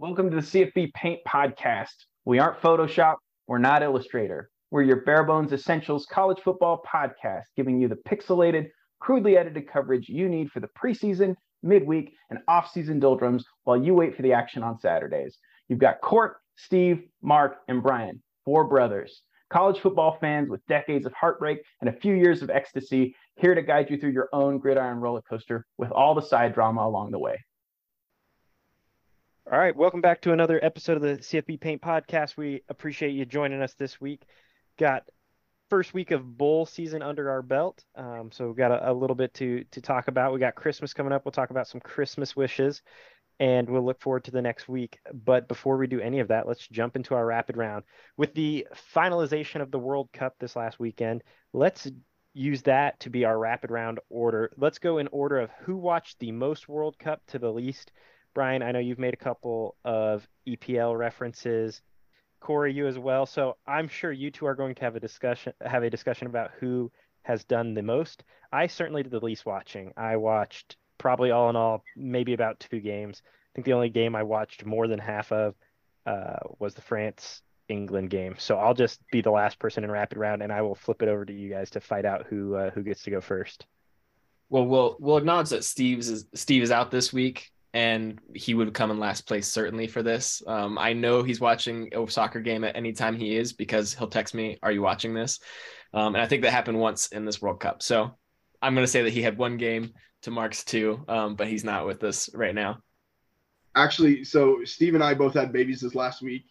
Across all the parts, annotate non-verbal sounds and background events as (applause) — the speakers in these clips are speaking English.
Welcome to the CFB Paint Podcast. We aren't Photoshop, we're not Illustrator. We're your bare bones essentials college football podcast, giving you the pixelated, crudely edited coverage you need for the preseason, midweek, and off-season doldrums while you wait for the action on Saturdays. You've got Court, Steve, Mark, and Brian, four brothers, college football fans with decades of heartbreak and a few years of ecstasy, here to guide you through your own gridiron roller coaster with all the side drama along the way. All right, welcome back to another episode of the CFB Paint Podcast. We appreciate you joining us this week. Got first week of bowl season under our belt, um, so we've got a, a, little bit to to talk about. We got Christmas coming up. We'll talk about some Christmas wishes, and we'll look forward to the next week. But before we do any of that, let's jump into our rapid round. With the finalization of the World Cup this last weekend, let's use that to be our rapid round order. Let's go in order of who watched the most World Cup to the least. Brian, I know you've made a couple of EPL references. Corey, you as well. So I'm sure you two are going to have a discussion have a discussion about who has done the most. I certainly did the least watching. I watched probably all in all maybe about two games. I think the only game I watched more than half of uh, was the France England game. So I'll just be the last person in rapid round, and I will flip it over to you guys to fight out who uh, who gets to go first. Well, we'll we'll acknowledge that Steve's is Steve is out this week, and he would come in last place certainly for this. Um, I know he's watching a soccer game at any time he is because he'll text me, "Are you watching this?" Um, and I think that happened once in this World Cup. So I'm going to say that he had one game to Mark's two, um, but he's not with us right now. Actually, so Steve and I both had babies this last week,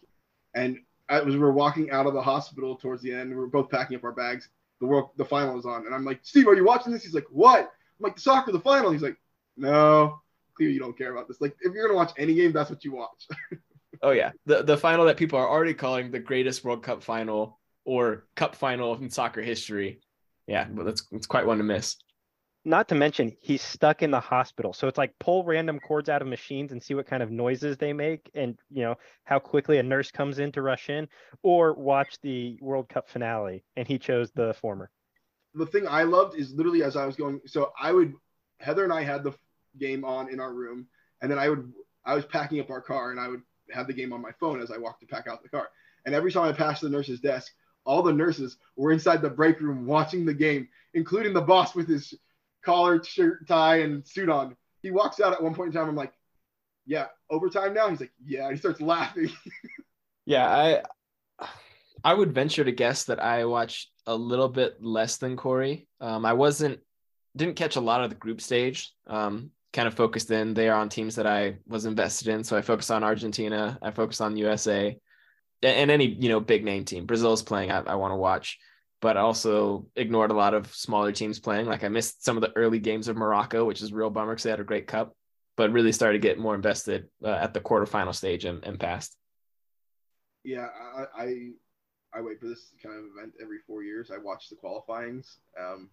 and we were walking out of the hospital towards the end, we were both packing up our bags. The world, the final was on, and I'm like, Steve, are you watching this? He's like, what? I'm like, the soccer, the final. He's like, no clear you don't care about this. Like if you're gonna watch any game, that's what you watch. (laughs) oh yeah, the the final that people are already calling the greatest World Cup final or Cup final in soccer history. Yeah, but that's it's quite one to miss. Not to mention he's stuck in the hospital, so it's like pull random cords out of machines and see what kind of noises they make, and you know how quickly a nurse comes in to rush in, or watch the World Cup finale, and he chose the former. The thing I loved is literally as I was going, so I would Heather and I had the game on in our room, and then I would I was packing up our car, and I would have the game on my phone as I walked to pack out the car. And every time I passed the nurse's desk, all the nurses were inside the break room watching the game, including the boss with his collar, shirt, tie, and suit on. He walks out at one point in time. I'm like, "Yeah, overtime now." He's like, "Yeah." and He starts laughing. (laughs) yeah, I I would venture to guess that I watched a little bit less than Corey. Um, I wasn't didn't catch a lot of the group stage. Um, kind of focused in there on teams that I was invested in. So I focused on Argentina, I focused on USA, and any you know big name team. Brazil's playing, I, I want to watch, but also ignored a lot of smaller teams playing. Like I missed some of the early games of Morocco, which is real bummer because they had a great cup, but really started to get more invested uh, at the quarterfinal stage and, and past. Yeah, I, I I wait for this kind of event every four years. I watch the qualifyings. Um,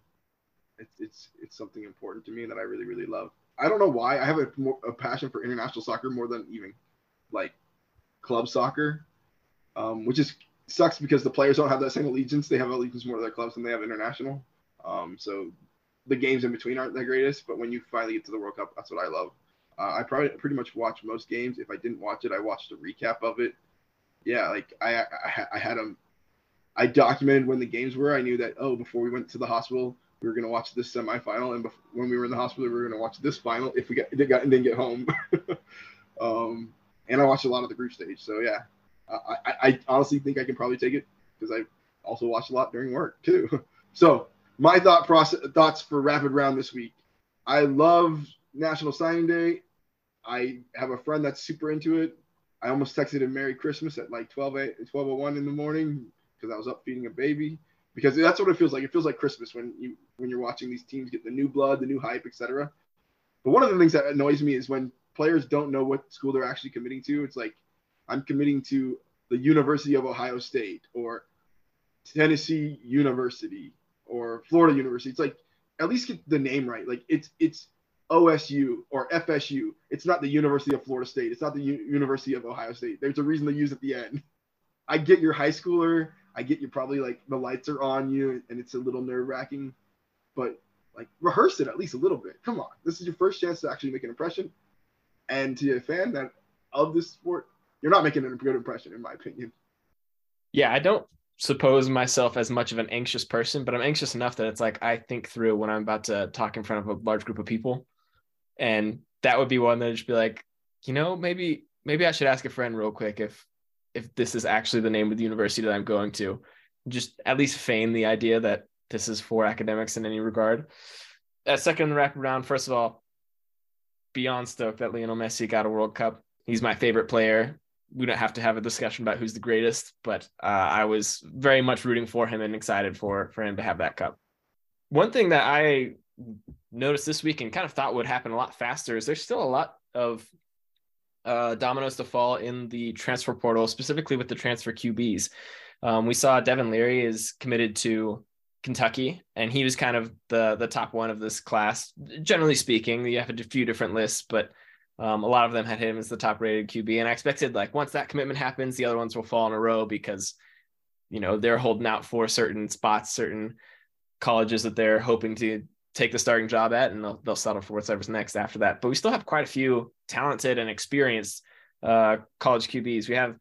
it's it's it's something important to me that I really really love. I don't know why I have a, a passion for international soccer more than even like club soccer, um, which is sucks because the players don't have that same allegiance. They have allegiance more to their clubs than they have international. Um, so the games in between aren't the greatest, but when you finally get to the World Cup, that's what I love. Uh, I probably pretty much watch most games. If I didn't watch it, I watched a recap of it. Yeah, like I I, I had them. I documented when the games were. I knew that oh, before we went to the hospital, we were going to watch this semifinal, and before, when we were in the hospital, we were going to watch this final if we got, got and didn't get home. (laughs) um, and I watched a lot of the group stage, so yeah, I, I, I honestly think I can probably take it because I also watched a lot during work too. (laughs) so my thought process thoughts for rapid round this week. I love National Signing Day. I have a friend that's super into it. I almost texted him Merry Christmas at like 12 1201 in the morning because I was up feeding a baby because that's what it feels like. It feels like Christmas when you when you're watching these teams get the new blood, the new hype, etc. But one of the things that annoys me is when players don't know what school they're actually committing to. It's like I'm committing to the University of Ohio State or Tennessee University or Florida University. It's like at least get the name right. Like it's it's OSU or FSU. It's not the University of Florida State. It's not the U- University of Ohio State. There's a reason they use at the end. I get your high schooler I get you probably like the lights are on you and it's a little nerve wracking, but like rehearse it at least a little bit. Come on, this is your first chance to actually make an impression. And to a fan that of this sport, you're not making a good impression, in my opinion. Yeah, I don't suppose myself as much of an anxious person, but I'm anxious enough that it's like I think through when I'm about to talk in front of a large group of people. And that would be one that would just be like, you know, maybe maybe I should ask a friend real quick if if this is actually the name of the university that I'm going to. Just at least feign the idea that this is for academics in any regard. At second rapid round, first of all, beyond stoked that Lionel Messi got a World Cup. He's my favorite player we don't have to have a discussion about who's the greatest, but uh, I was very much rooting for him and excited for for him to have that cup. One thing that I noticed this week and kind of thought would happen a lot faster is there's still a lot of uh, dominoes to fall in the transfer portal, specifically with the transfer QBs. Um, we saw Devin Leary is committed to Kentucky, and he was kind of the the top one of this class. Generally speaking, you have a few different lists, but um, a lot of them had him as the top rated QB, and I expected like once that commitment happens, the other ones will fall in a row because you know they're holding out for certain spots, certain colleges that they're hoping to take the starting job at, and they'll, they'll settle for whatever's next after that. But we still have quite a few talented and experienced uh, college QBs. We have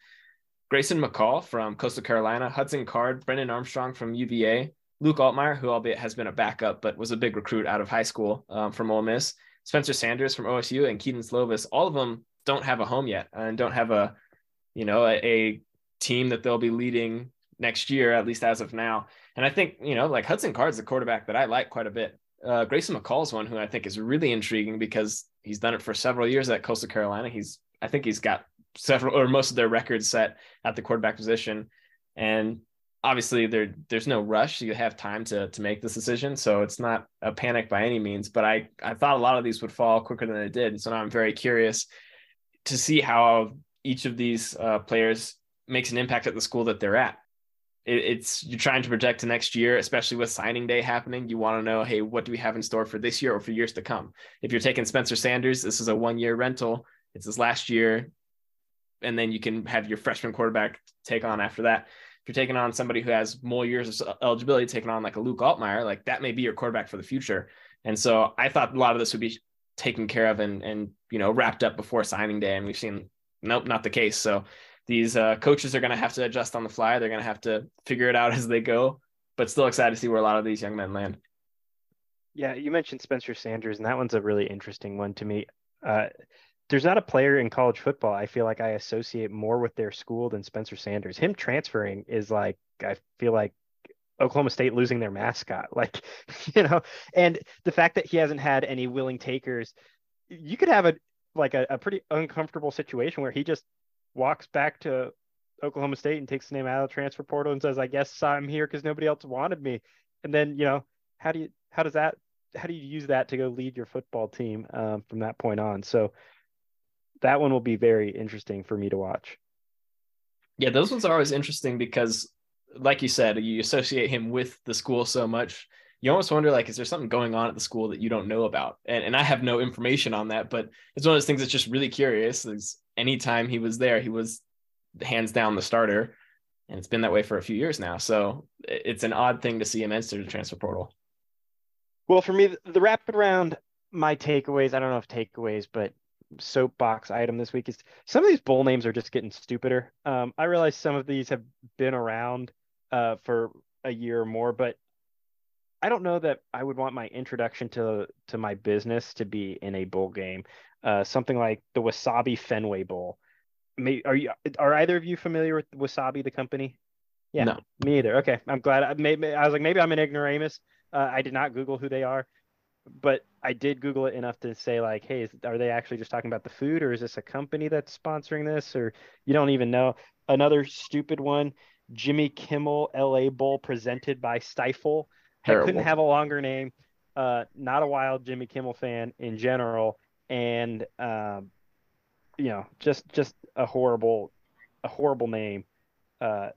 Grayson McCall from Coastal Carolina, Hudson Card, Brennan Armstrong from UVA, Luke Altmyer, who albeit has been a backup but was a big recruit out of high school um, from Ole Miss, Spencer Sanders from OSU and Kedon Slovis, all of them don't have a home yet and don't have a, you know, a, a team that they'll be leading next year, at least as of now. And I think, you know, like Hudson Card's the quarterback that I like quite a bit. Uh, Grayson McCall's one who I think is really intriguing because he's done it for several years at Coastal Carolina. He's, I think he's got several or most of their records set at the quarterback position. And obviously there there's no rush you have time to to make this decision so it's not a panic by any means but i i thought a lot of these would fall quicker than they did so now i'm very curious to see how each of these uh, players makes an impact at the school that they're at it, it's you're trying to project to next year especially with signing day happening you want to know hey what do we have in store for this year or for years to come if you're taking spencer sanders this is a one year rental it's his last year and then you can have your freshman quarterback take on after that If you're taking on somebody who has more years of eligibility, taking on like a Luke Altmyer, like that may be your quarterback for the future. And so I thought a lot of this would be taken care of and and you know wrapped up before signing day, and we've seen nope, not the case. So these uh, coaches are going to have to adjust on the fly. They're going to have to figure it out as they go. But still excited to see where a lot of these young men land. Yeah, you mentioned Spencer Sanders, and that one's a really interesting one to me. Uh, there's not a player in college football I feel like I associate more with their school than Spencer Sanders. Him transferring is like I feel like Oklahoma State losing their mascot. (laughs) Like, you know, and the fact that he hasn't had any willing takers, you could have a like a, a pretty uncomfortable situation where he just walks back to Oklahoma State and takes the name out of the transfer portal and says, I guess I'm here because nobody else wanted me. And then, you know, how do you how does that how do you use that to go lead your football team um, from that point on? So that one will be very interesting for me to watch. Yeah, those ones are always interesting because, like you said, you associate him with the school so much. You almost wonder, like, is there something going on at the school that you don't know about? And, and I have no information on that, but it's one of those things that's just really curious. Is anytime he was there, he was hands down the starter, and it's been that way for a few years now. So it's an odd thing to see him enter the transfer portal. Well, for me, the rapid round, my takeaways, I don't know if takeaways, but soapbox item this week is some of these bowl names are just getting stupider. Um, I realize some of these have been around uh, for a year or more, but I don't know that I would want my introduction to to my business to be in a bowl game. Uh, something like the Wasabi Fenway Bowl. May, are you are either of you familiar with Wasabi the company? Yeah, no. me either. Okay, I'm glad. I, maybe, I was like maybe I'm an ignoramus. Uh, I did not Google who they are but I did Google it enough to say like, hey, is, are they actually just talking about the food, or is this a company that's sponsoring this, or you don't even know? Another stupid one, Jimmy Kimmel LA Bowl presented by Stifel. I couldn't have a longer name. Uh, not a wild Jimmy Kimmel fan in general, and um, you know, just just a horrible, a horrible name. Uh,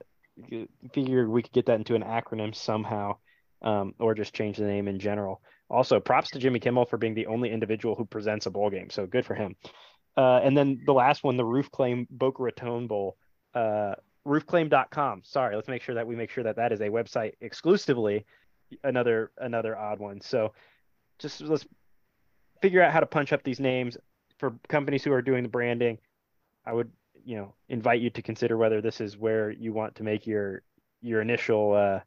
figure we could get that into an acronym somehow, um, or just change the name in general. Also, props to Jimmy Kimmel for being the only individual who presents a bowl game. So good for him. Uh, and then the last one, the Roof Claim Boca Raton Bowl. Uh, roofclaim.com. Sorry, let's make sure that we make sure that that is a website exclusively. Another another odd one. So just let's figure out how to punch up these names for companies who are doing the branding. I would you know invite you to consider whether this is where you want to make your your initial uh,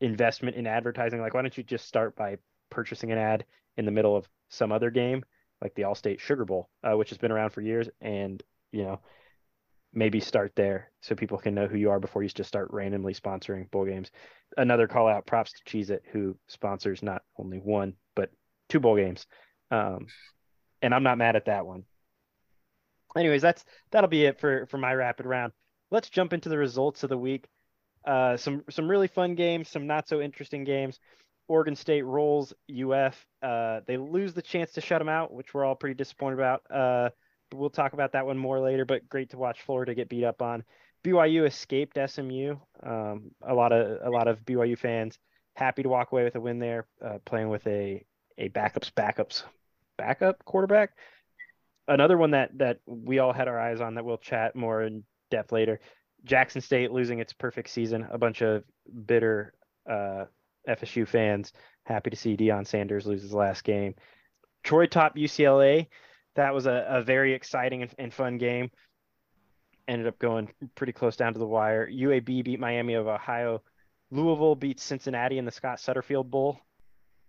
investment in advertising. Like, why don't you just start by purchasing an ad in the middle of some other game, like the Allstate Sugar Bowl, uh, which has been around for years, and you know maybe start there so people can know who you are before you just start randomly sponsoring bowl games. Another call out props to Cheez It, who sponsors not only one, but two bowl games. Um, and I'm not mad at that one. Anyways, that's that'll be it for for my rapid round. Let's jump into the results of the week. Uh, some some really fun games, some not so interesting games. Oregon State rolls UF. Uh, they lose the chance to shut them out, which we're all pretty disappointed about. Uh, we'll talk about that one more later. But great to watch Florida get beat up on. BYU escaped SMU. Um, a lot of a lot of BYU fans happy to walk away with a win there, uh, playing with a a backups backups backup quarterback. Another one that that we all had our eyes on that we'll chat more in depth later. Jackson State losing its perfect season. A bunch of bitter uh, FSU fans happy to see Deion Sanders lose his last game. Troy top UCLA that was a, a very exciting and, and, fun game. Ended up going pretty close down to the wire. UAB beat Miami of Ohio. Louisville beat Cincinnati in the Scott Satterfield Bowl.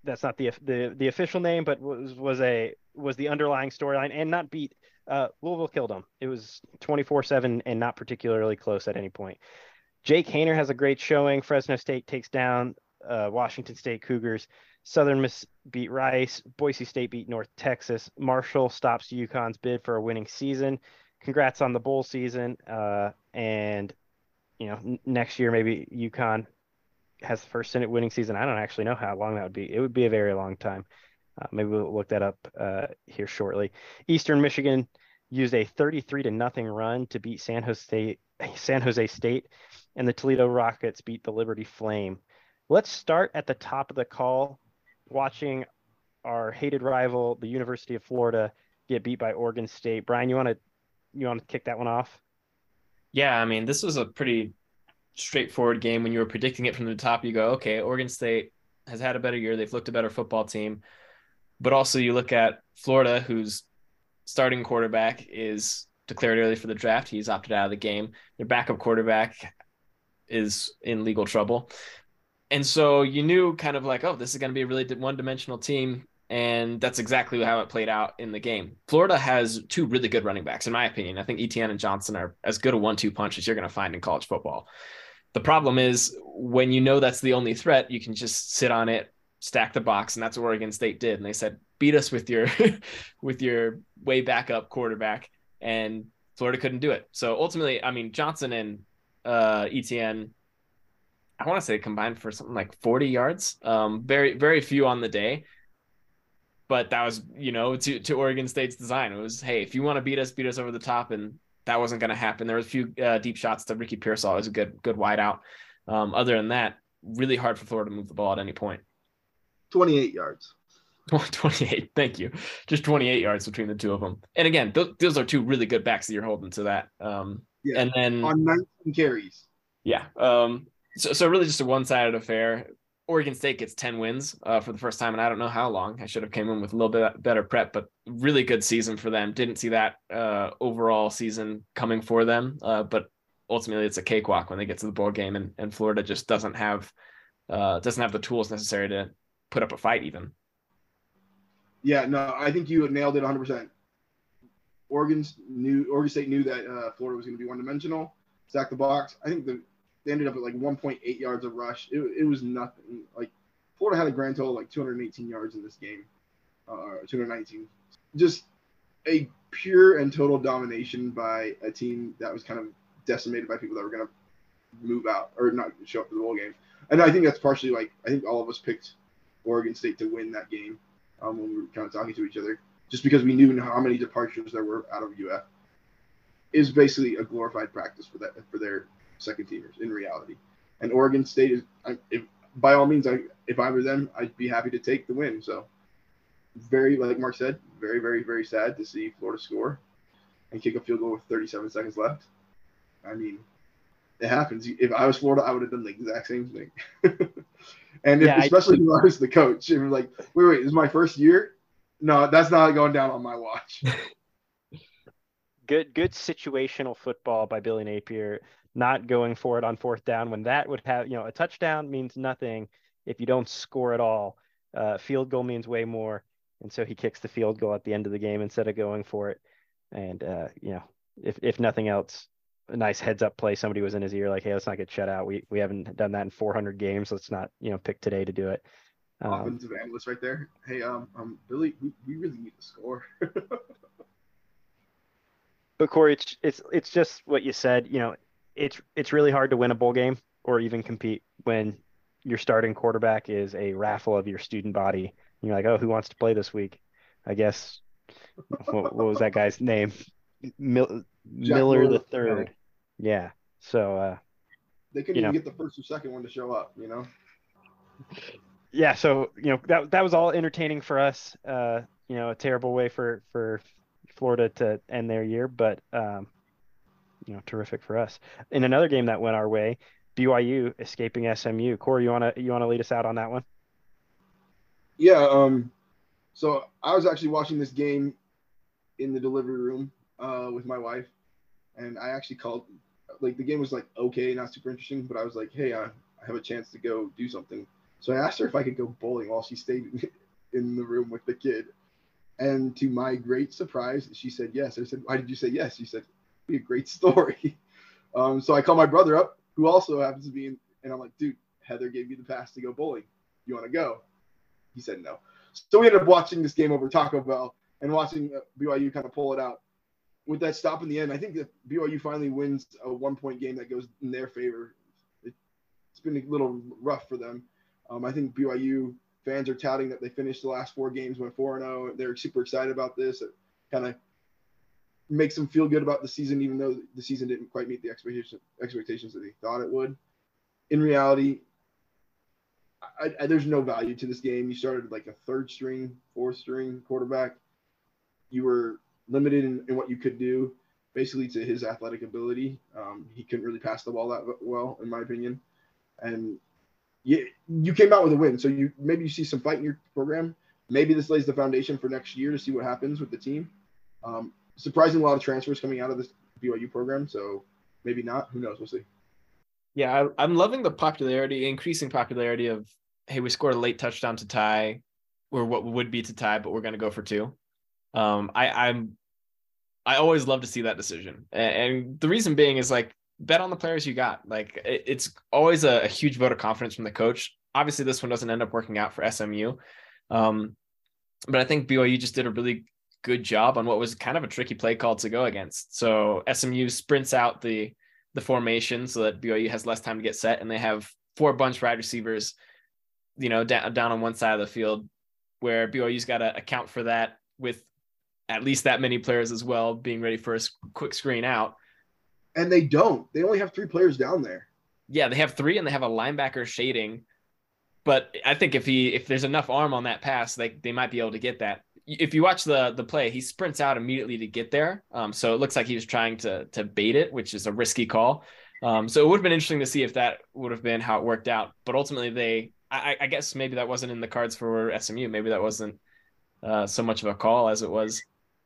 That's not the the, the official name, but was was a was the underlying storyline, and not beat. Uh, Louisville killed them. It was 24-7 and not particularly close at any point. Jake Haener has a great showing. Fresno State takes down uh, Washington State Cougars. Southern Miss beat Rice. Boise State beat North Texas. Marshall stops UConn's bid for a winning season. Congrats on the bowl season. Uh, and you know, n- next year maybe UConn has the first Senate winning season. I don't actually know how long that would be. It would be a very long time. Uh, maybe we'll look that up uh, here shortly. Eastern Michigan used a 33 to nothing run to beat San Jose (laughs) San Jose State, and the Toledo Rockets beat the Liberty Flame. Let's start at the top of the call watching our hated rival, the University of Florida, get beat by Oregon State. Brian, you want to you want to kick that one off? Yeah, I mean, this was a pretty straightforward game. When you were predicting it from the top, you go, okay, Oregon State has had a better year. They've looked a better football team. But also, you look at Florida, whose starting quarterback is declared early for the draft. He's opted out of the game. Their backup quarterback is in legal trouble and so you knew kind of like, oh, this is going to be a really one dimensional team. And that's exactly how it played out in the game. Florida has two really good running backs, in my opinion. I think Etienne and Johnson are as good a one two punch as you're going to find in college football. The problem is when you know that's the only threat, you can just sit on it, stack the box, and that's what Oregon State did. And they said, beat us with your (laughs) with your way back up quarterback, and Florida couldn't do it. So ultimately, I mean, Johnson and uh, Etienne I want to say combined for something like 40 yards. Um, very, very few on the day. But that was, you know, to, to Oregon State's design. It was, hey, if you want to beat us, beat us over the top. And that wasn't going to happen. There was a few uh, deep shots to Ricky Pearsall. It was a good, good wide out. Um, other than that, really hard for Florida to move the ball at any point. 28 yards. (laughs) 28. Thank you. Just 28 yards between the two of them. And again, those, those are two really good backs that you're holding to that. Um, yeah. And then on 19 carries. Yeah. Um, so, so really just a one-sided affair. Oregon State gets 10 wins uh, for the first time, and I don't know how long. I should have came in with a little bit better prep, but really good season for them. Didn't see that uh, overall season coming for them, uh, but ultimately it's a cakewalk when they get to the bowl game, and, and Florida just doesn't have uh, doesn't have the tools necessary to put up a fight even. Yeah, no, I think you nailed it 100. percent Oregon's knew Oregon State knew that uh, Florida was going to be one dimensional, stack the box. I think the they ended up at like 1.8 yards of rush. It, it was nothing. Like Florida had a grand total of like 218 yards in this game, uh, 219. Just a pure and total domination by a team that was kind of decimated by people that were going to move out or not show up for the bowl game. And I think that's partially like I think all of us picked Oregon State to win that game um, when we were kind of talking to each other, just because we knew how many departures there were out of UF. Is basically a glorified practice for that for their second teamers in reality. And Oregon State is, if, by all means, I, if I were them, I'd be happy to take the win. So, very, like Mark said, very, very, very sad to see Florida score and kick a field goal with 37 seconds left. I mean, it happens. If I was Florida, I would have done the exact same thing. (laughs) and if, yeah, especially I, if I was the coach, if like, wait, wait, this is my first year. No, that's not going down on my watch. (laughs) good good situational football by Billy Napier, not going for it on fourth down when that would have you know a touchdown means nothing if you don't score at all. Uh, field goal means way more, and so he kicks the field goal at the end of the game instead of going for it. And uh, you know, if if nothing else, a nice heads up play. Somebody was in his ear like, "Hey, let's not get shut out. We we haven't done that in 400 games. Let's not you know pick today to do it." Um, Offensive analyst right there. Hey, um, um, Billy, we, we really need to score. (laughs) but Corey, it's it's it's just what you said. You know, it's it's really hard to win a bowl game or even compete when your starting quarterback is a raffle of your student body. And you're like, oh, who wants to play this week? I guess. what, what was that guy's name? Mil- Miller the third. Yeah. So uh, they couldn't even know. get the first or second one to show up. You know. Yeah. So you know that that was all entertaining for us. Uh, you know, a terrible way for for Florida to end their year, but um, you know, terrific for us. In another game that went our way, BYU escaping SMU. Corey, you wanna you wanna lead us out on that one? Yeah. Um. So I was actually watching this game in the delivery room uh, with my wife, and I actually called. Like the game was like okay, not super interesting, but I was like, hey, I, I have a chance to go do something. So I asked her if I could go bowling while she stayed (laughs) in the room with the kid. And to my great surprise, she said yes. I said, why did you say yes? She said, be a great (laughs) story. Um, so I called my brother up, who also happens to be in, and I'm like, dude, Heather gave me the pass to go bowling. You want to go? He said no. So we ended up watching this game over Taco Bell and watching uh, BYU kind of pull it out. With that stop in the end, I think that BYU finally wins a one point game that goes in their favor. It, has been a little rough for them. Um, I think BYU fans are touting that they finished the last four games, went 4 0. They're super excited about this. It kind of makes them feel good about the season, even though the season didn't quite meet the expectations expectations that they thought it would. In reality, I, I, there's no value to this game. You started like a third string, fourth string quarterback. You were limited in, in what you could do, basically to his athletic ability. Um, he couldn't really pass the ball that well, in my opinion. And you, you came out with a win. So you maybe you see some fight in your program. Maybe this lays the foundation for next year to see what happens with the team. Um, surprising a lot of transfers coming out of this BYU program. So maybe not. Who knows? We'll see. Yeah, I, am loving the popularity, increasing popularity of hey, we scored a late touchdown to tie, or what would be to tie, but we're going to go for two. Um, I, I'm, I always love to see that decision, and, and the reason being is like bet on the players you got. Like it, it's always a, a, huge vote of confidence from the coach. Obviously, this one doesn't end up working out for SMU, um, but I think BYU just did a really good job on what was kind of a tricky play call to go against. So SMU sprints out the the formation so that BYU has less time to get set, and they have four bunch wide receivers, you know, down down on one side of the field, where BYU's got to account for that with at least that many players as well being ready for a quick screen out and they don't. They only have three players down there. Yeah, they have three, and they have a linebacker shading. But I think if he if there's enough arm on that pass, they they might be able to get that. If you watch the the play, he sprints out immediately to get there. Um, so it looks like he was trying to to bait it, which is a risky call. Um, so it would have been interesting to see if that would have been how it worked out. But ultimately, they I, I guess maybe that wasn't in the cards for SMU. Maybe that wasn't uh, so much of a call as it was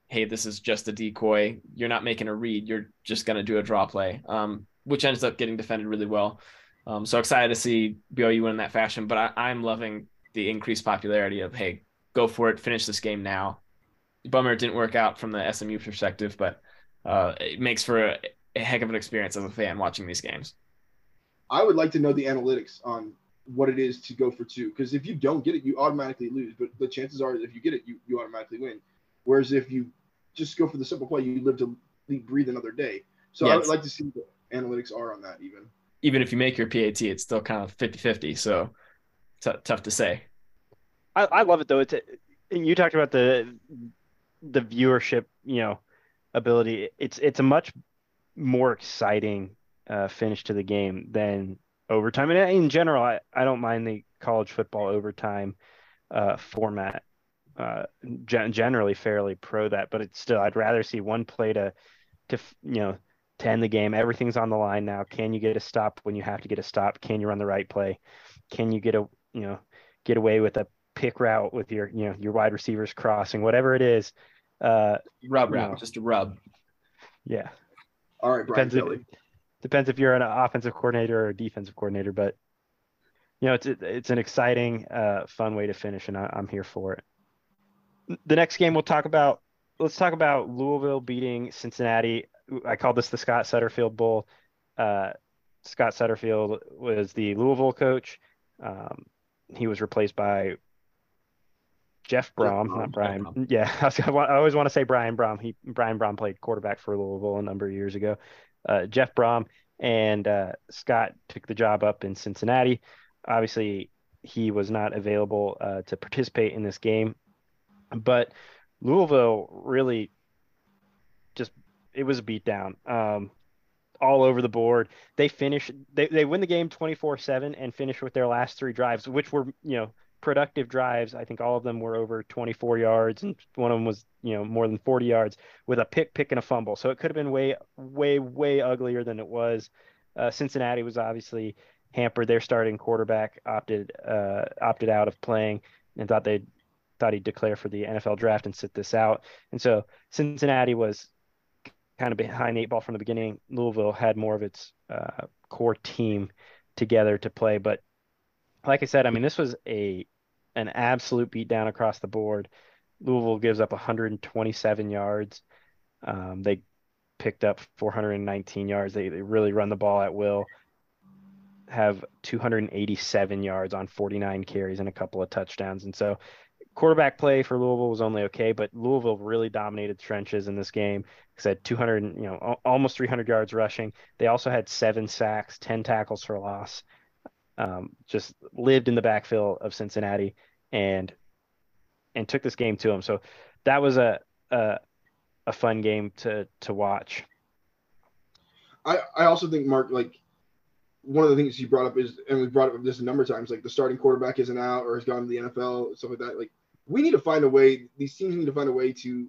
hey, this is just a decoy. You're not making a read. You're just going to do a draw play, um, which ends up getting defended really well. Um, so excited to see BYU win in that fashion. But I, am loving the increased popularity of, hey, go for it, finish this game now. Bummer it didn't work out from the SMU perspective, but uh, it makes for a, a heck of an experience as a fan watching these games. I would like to know the analytics on what it is to go for two because if you don't get it, you automatically lose. But the chances are, if you get it, you, you automatically win. Whereas if you just go for the simple play. You live to breathe another day. So yeah, I would like to see what analytics are on that even. Even if you make your PAT, it's still kind of 50-50. So t- tough to say. I, I love it though. It's you talked about the the viewership, you know, ability. It's it's a much more exciting uh, finish to the game than overtime. And in general, I, I don't mind the college football overtime uh, format uh, gen- generally fairly pro that, but it's still I'd rather see one play to to you know to end the game. Everything's on the line now. Can you get a stop when you have to get a stop? Can you run the right play? Can you get a you know get away with a pick route with your you know your wide receivers crossing whatever it is? Uh, rub route, just a rub. Yeah. All right, Brian Depends Kelly. if, depends if you're an offensive coordinator or a defensive coordinator, but you know, it's it's an exciting, uh, fun way to finish, and I, I'm here for it. The next game we'll talk about. Let's talk about Louisville beating Cincinnati. I call this the Scott Satterfield Bowl. Uh, Scott Satterfield was the Louisville coach. Um, he was replaced by Jeff Brohm, Brohm, not Brian. Brohm. Yeah, (laughs) I, I always want to say Brian Brohm. He Brian Brohm played quarterback for Louisville a number of years ago. Uh, Jeff Brohm and uh, Scott took the job up in Cincinnati. Obviously, he was not available uh, to participate in this game, but Louisville really just it was a beatdown. Um, all over the board. They finish they, they win the game 24-7 and finish with their last three drives, which were, you know, productive drives. I think all of them were over 24 yards and one of them was, you know, more than 40 yards with a pick, pick and a fumble. So it could have been way, way, way uglier than it was. Uh, Cincinnati was obviously hampered. Their starting quarterback opted uh, opted out of playing and thought they thought he'd declare for the NFL draft and sit this out. And so Cincinnati was kind of behind the eight ball from the beginning. Louisville had more of its uh, core team together to play, but like I said, I mean this was a an absolute beatdown across the board. Louisville gives up 127 yards. Um, they picked up 419 yards. They, they really run the ball at will. Have 287 yards on 49 carries and a couple of touchdowns. And so quarterback play for Louisville was only okay, but Louisville really dominated trenches in this game. Said 200, you know, almost 300 yards rushing. They also had seven sacks, 10 tackles for loss. Um, just lived in the backfield of Cincinnati and and took this game to them. So that was a a, a fun game to to watch. I, I also think Mark like one of the things you brought up is and we brought up this a number of times like the starting quarterback isn't out or has gone to the NFL stuff like that like we need to find a way these teams need to find a way to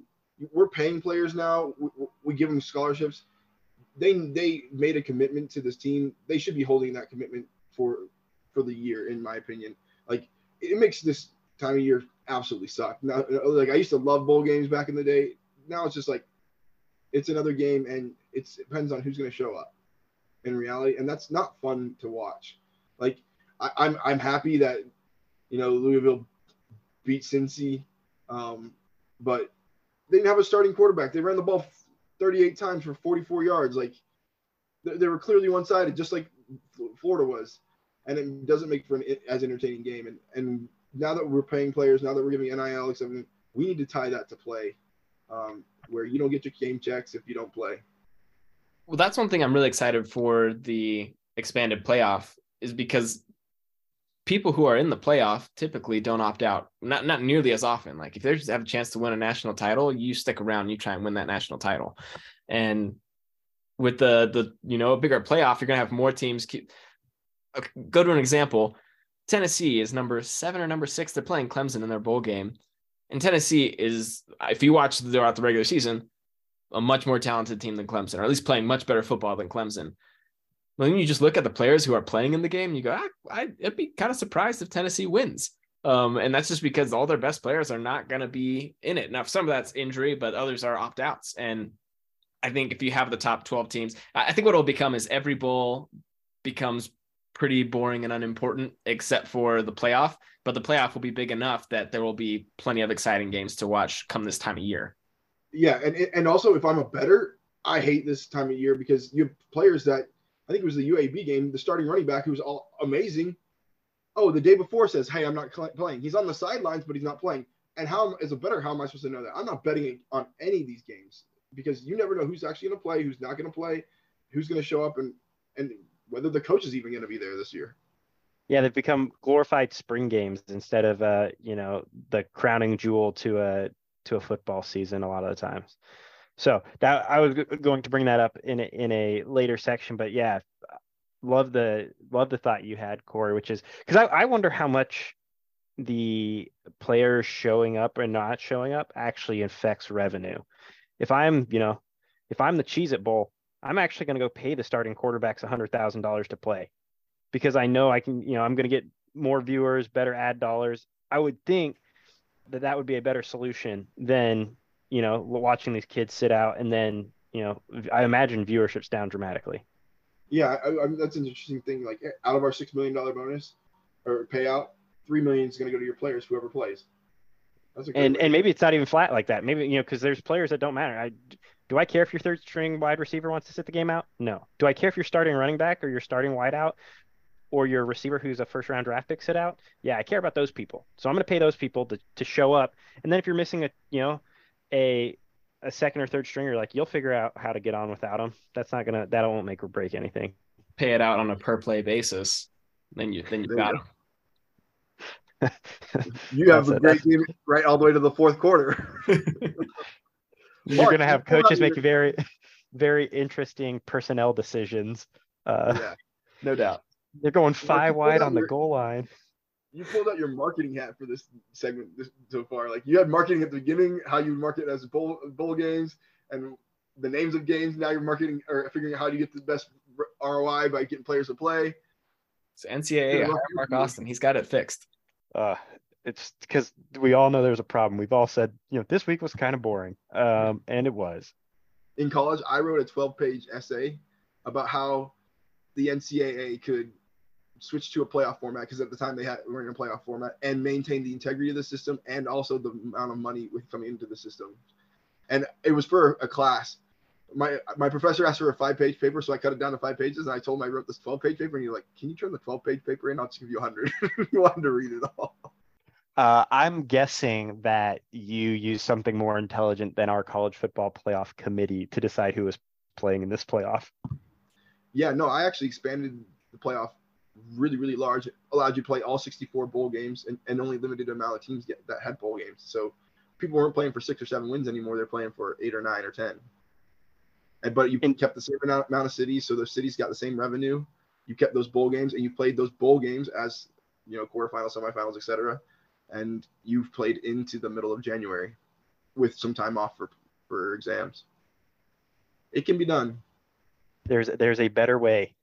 we're paying players now we, we give them scholarships they they made a commitment to this team they should be holding that commitment for for the year in my opinion like it makes this time of year absolutely suck now like I used to love bowl games back in the day now it's just like it's another game and it depends on who's going to show up in reality, and that's not fun to watch. Like I, I'm I'm happy that you know Louisville beat Cincy, um, but they didn't have a starting quarterback. They ran the ball 38 times for 44 yards. Like they, were clearly one-sided, just like Florida was, and it doesn't make for an as entertaining game. And and now that we're paying players, now that we're giving NIL, except we need to tie that to play, um, where you don't get your game checks if you don't play. Well, that's one thing I'm really excited for the expanded playoff is because people who are in the playoff typically don't opt out, not not nearly as often. Like if they just have a chance to win a national title, you stick around, you try and win that national title, and with the the you know a bigger playoff, you're gonna have more teams. Keep, go to an example. Tennessee is number seven or number six. They're playing Clemson in their bowl game, and Tennessee is, if you watch throughout the regular season, a much more talented team than Clemson, or at least playing much better football than Clemson. When you just look at the players who are playing in the game, you go, I, I, I'd be kind of surprised if Tennessee wins. Um, and that's just because all their best players are not going to be in it. Now, some of that's injury, but others are opt outs. And I think if you have the top 12 teams, I think what it'll become is every bowl becomes pretty boring and unimportant except for the playoff. But the playoff will be big enough that there will be plenty of exciting games to watch come this time of year. Yeah, and and also if I'm a better, I hate this time of year because you have players that I think it was the UAB game, the starting running back who was all amazing. Oh, the day before says, "Hey, I'm not playing." He's on the sidelines, but he's not playing. And how as a better, how am I supposed to know that? I'm not betting on any of these games because you never know who's actually going to play, who's not going to play, who's going to show up, and and whether the coach is even going to be there this year. Yeah, they've become glorified spring games instead of uh, you know, the crowning jewel to a to a football season a lot of the times. So that I was going to bring that up in a, in a later section, but yeah, love the love the thought you had, Corey, which is because I, I wonder how much the players showing up or not showing up actually affects revenue. If I'm, you know, if I'm the Cheez It Bowl, I'm actually going to go pay the starting quarterbacks $100,000 to play because I know I can, you know, I'm going to get more viewers, better ad dollars. I would think that that would be a better solution than, you know, watching these kids sit out and then you know, I imagine viewership's down dramatically. Yeah, I, I, that's an interesting thing. Like eh, out of our six million dollar bonus or payout, three million is going to go to your players, whoever plays. and and maybe it's not even flat like that. Maybe you know because there's players that don't matter. I do I care if your third string wide receiver wants to sit the game out? No. Do I care if you're starting running back or you're starting wide out or your receiver who's a first round draft pick sit out? Yeah, I care about those people. So I'm going to pay those people to, to show up. And then if you're missing a you know a a second or third stringer, like you'll figure out how to get on without them. That's not gonna that won't make or break anything. Pay it out on a per play basis, then you then you got them. (laughs) you have a great game right all the way to the fourth quarter. (laughs) You're gonna have coaches make very (laughs) very interesting personnel decisions. Uh, yeah, no doubt. They're going five wide on the goal line you pulled out your marketing hat for this segment this, so far. Like you had marketing at the beginning, how you market as bowl bowl games and the names of games. Now you're marketing or figuring out how to get the best ROI by getting players to play. It's NCAA. Mark Austin. He's got it fixed. Uh, it's because we all know there's a problem. We've all said, you know, this week was kind of boring, um, and it was. In college, I wrote a 12-page essay about how the NCAA could switch to a playoff format because at the time they had were in a playoff format and maintain the integrity of the system and also the amount of money coming into the system. And it was for a class. My my professor asked for a five page paper, so I cut it down to five pages. And I told him I wrote this 12 page paper, and he's like, "Can you turn the 12 page paper in? I'll just give you 100." you (laughs) wanted to read it all. Uh, I'm guessing that you use something more intelligent than our college football playoff committee to decide who is playing in this playoff. Yeah, no, I actually expanded the playoff really, really large. Allowed you to play all 64 bowl games and, and only limited amount of teams get, that had bowl games. So people weren't playing for six or seven wins anymore. They're playing for eight or nine or 10. And, but you and, kept the same amount of cities. So those cities got the same revenue. You kept those bowl games and you played those bowl games as, you know, quarterfinals, semifinals, etc. And you've played into the middle of January with some time off for, for exams. It can be done. There's there's a better way.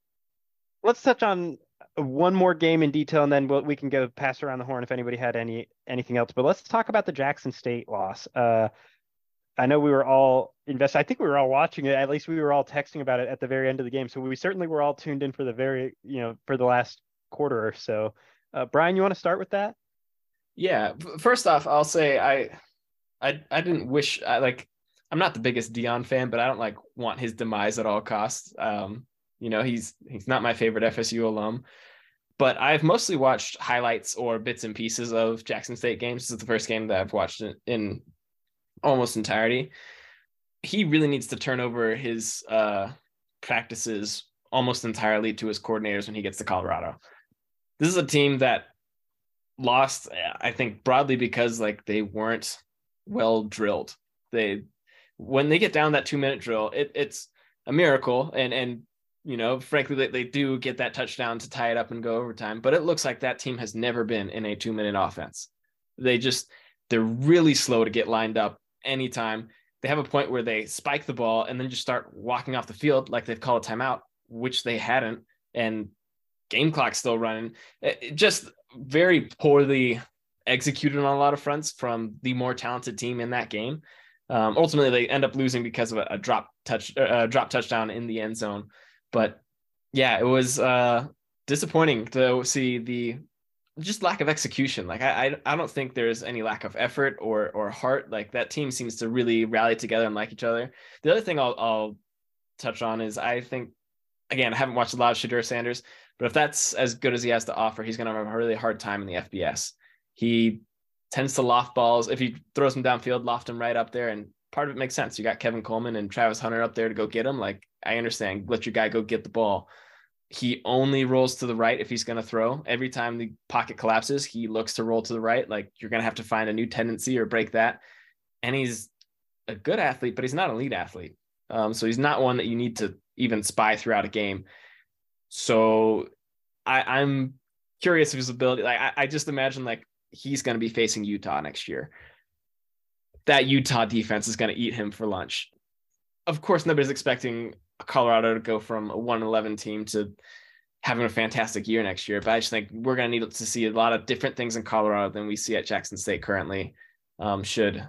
Let's touch on one more game in detail, and then we'll, we can go pass around the horn if anybody had any anything else. But let's talk about the Jackson State loss. Uh, I know we were all invested. I think we were all watching it. At least we were all texting about it at the very end of the game. So we certainly were all tuned in for the very, you know, for the last quarter or so. Uh, Brian, you want to start with that? Yeah. First off, I'll say I, I, I didn't wish I like. I'm not the biggest Deion fan, but I don't like want his demise at all costs. Um, you know, he's he's not my favorite FSU alum but I've mostly watched highlights or bits and pieces of Jackson State games. This is the first game that I've watched in, in almost entirety. He really needs to turn over his uh, practices almost entirely to his coordinators when he gets to Colorado. This is a team that lost, I think, broadly because like they weren't well drilled. They when they get down that two minute drill, it, it's a miracle, and and you know, frankly, they, they do get that touchdown to tie it up and go overtime. But it looks like that team has never been in a two minute offense. They just, they're really slow to get lined up anytime. They have a point where they spike the ball and then just start walking off the field like they've called a timeout, which they hadn't. And game clock's still running. It just very poorly executed on a lot of fronts from the more talented team in that game. Um, ultimately, they end up losing because of a, a drop touch, uh, drop touchdown in the end zone. But yeah, it was uh, disappointing to see the just lack of execution. Like I, I, I don't think there's any lack of effort or or heart. Like that team seems to really rally together and like each other. The other thing I'll, I'll touch on is I think again I haven't watched a lot of Shedeur Sanders, but if that's as good as he has to offer, he's going to have a really hard time in the FBS. He tends to loft balls. If he throws them downfield, loft them right up there, and part of it makes sense. You got Kevin Coleman and Travis Hunter up there to go get him. Like I understand, let your guy go get the ball. He only rolls to the right if he's going to throw. Every time the pocket collapses, he looks to roll to the right. Like you're going to have to find a new tendency or break that. And he's a good athlete, but he's not an elite athlete. Um, so he's not one that you need to even spy throughout a game. So I, am curious of his ability. Like I, I just imagine like he's going to be facing Utah next year that Utah defense is going to eat him for lunch. Of course, nobody's expecting Colorado to go from a 111 team to having a fantastic year next year, but I just think we're going to need to see a lot of different things in Colorado than we see at Jackson State currently. Um, should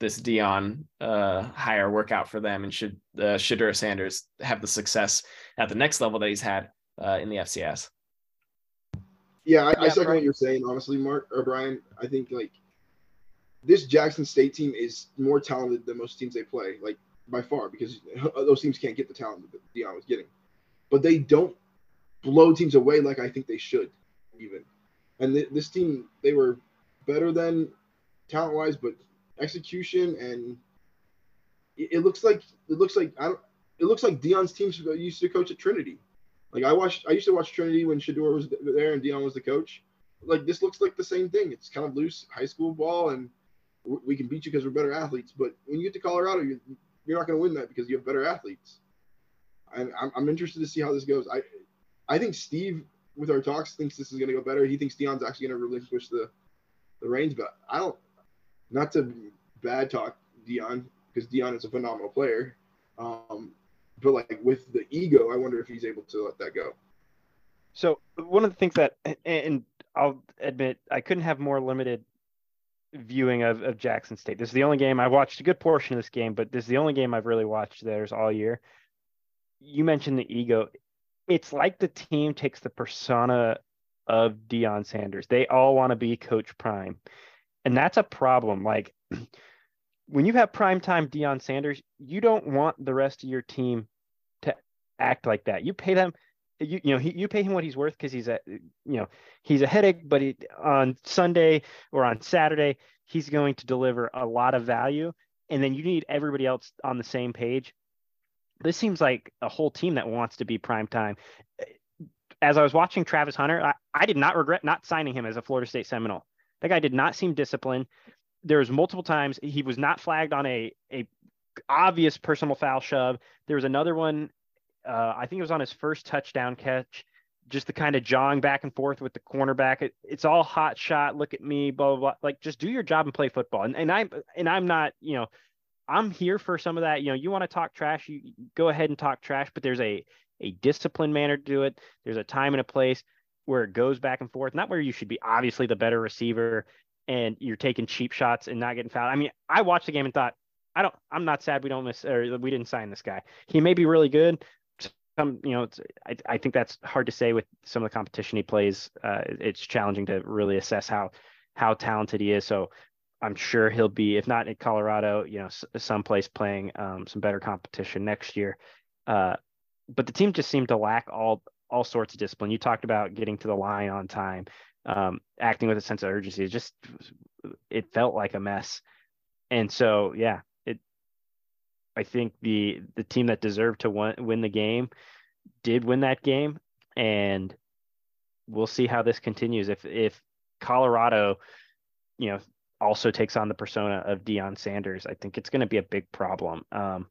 this Deion uh, hire work out for them, and should uh, Shedeur Sanders have the success at the next level that he's had uh, in the FCS? Yeah, I, yeah, I second Brian. what you're saying. Honestly, Mark or Brian, I think like this Jackson State team is more talented than most teams they play, like by far, because those teams can't get the talent that Deion was getting. But they don't blow teams away like I think they should, even. And th- this team, they were better than talent wise, but execution and it, it, looks like it looks like I don't. It looks like Deion's team used to coach at Trinity. Like I watched, I used to watch Trinity when Shedeur was there and Deion was the coach. Like this looks like the same thing. It's kind of loose high school ball, and we can beat you because we're better athletes. But when you get to Colorado, you're, you're not going to win that because you have better athletes. And I'm, I'm interested to see how this goes. I I think Steve, with our talks, thinks this is going to go better. He thinks Deion's actually going to relinquish the the reins, but I don't. Not to bad talk Deion because Deion is a phenomenal player, um, but like with the ego, I wonder if he's able to let that go. So one of the things that, and I'll admit, I couldn't have more limited viewing of, of Jackson State. This is the only game I watched a good portion of this game, but this is the only game I've really watched theirs all year. You mentioned the ego. It's like the team takes the persona of Deion Sanders. They all want to be Coach Prime. And that's a problem. Like when you have primetime Deion Sanders, you don't want the rest of your team to act like that. You pay them you, you know he, you pay him what he's worth because he's a you know he's a headache but he, on sunday or on saturday he's going to deliver a lot of value and then you need everybody else on the same page this seems like a whole team that wants to be prime time as I was watching Travis Hunter, I, I did not regret not signing him as a Florida State Seminole. That guy did not seem disciplined. There was multiple times he was not flagged on a a obvious personal foul shove. There was another one, uh, I think it was on his first touchdown catch, just the kind of jawing back and forth with the cornerback. It, it's all hot shot. Look at me, blah, blah blah. Like just do your job and play football. And and I'm and I'm not, you know, I'm here for some of that. You know, you want to talk trash, you go ahead and talk trash, but there's a a disciplined manner to do it. There's a time and a place where it goes back and forth, not where you should be obviously the better receiver and you're taking cheap shots and not getting fouled. I mean, I watched the game and thought, I don't, I'm not sad we don't miss or we didn't sign this guy. He may be really good. Some, you know, I, I think that's hard to say with some of the competition he plays. Uh, it's challenging to really assess how, how talented he is. So I'm sure he'll be, if not in Colorado, you know, someplace playing um, some better competition next year. Uh, but the team just seemed to lack all all sorts of discipline. You talked about getting to the line on time, um, acting with a sense of urgency. It just it felt like a mess. And so, yeah, it. I think the the team that deserved to win, the game did win that game, and we'll see how this continues. If if Colorado, you know, also takes on the persona of Deion Sanders, I think it's going to be a big problem. Um,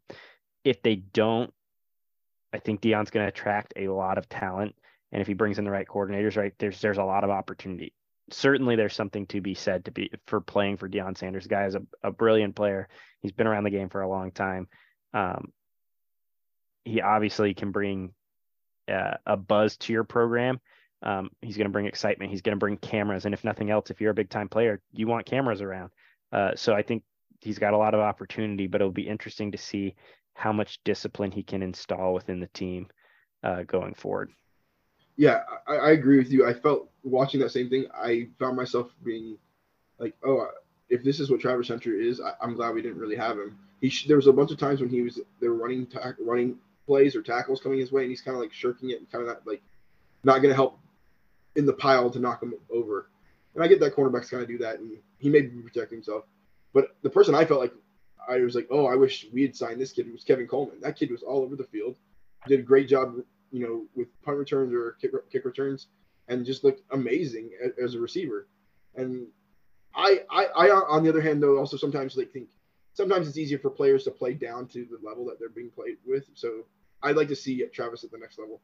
if they don't I think Deion's going to attract a lot of talent, and if he brings in the right coordinators, right, there's there's a lot of opportunity. Certainly, there's something to be said to be for playing for Deion Sanders. The guy is a, a brilliant player. He's been around the game for a long time. Um, he obviously can bring uh, a buzz to your program. Um, he's going to bring excitement. He's going to bring cameras, and if nothing else, if you're a big time player, you want cameras around. Uh, so I think he's got a lot of opportunity, but it'll be interesting to see how much discipline he can install within the team uh, going forward. Yeah, I, I, agree with you. I felt watching that same thing. I found myself being like, oh, if this is what Travis Hunter is, I, am glad we didn't really have him. He sh- there was a bunch of times when he was they running running plays or tackles coming his way, and he's kind of like shirking it and kind of not like not going to help in the pile to knock him over. And I get that cornerbacks kind of do that, and he may be protecting himself. But the person I felt like I was like, oh, I wish we had signed this kid. It was Kevin Coleman. That kid was all over the field, did a great job, you know, with punt returns or kick, kick returns, and just looked amazing as a receiver. And I, I, I, on the other hand, though, also sometimes like think sometimes it's easier for players to play down to the level that they're being played with. So I'd like to see Travis at the next level.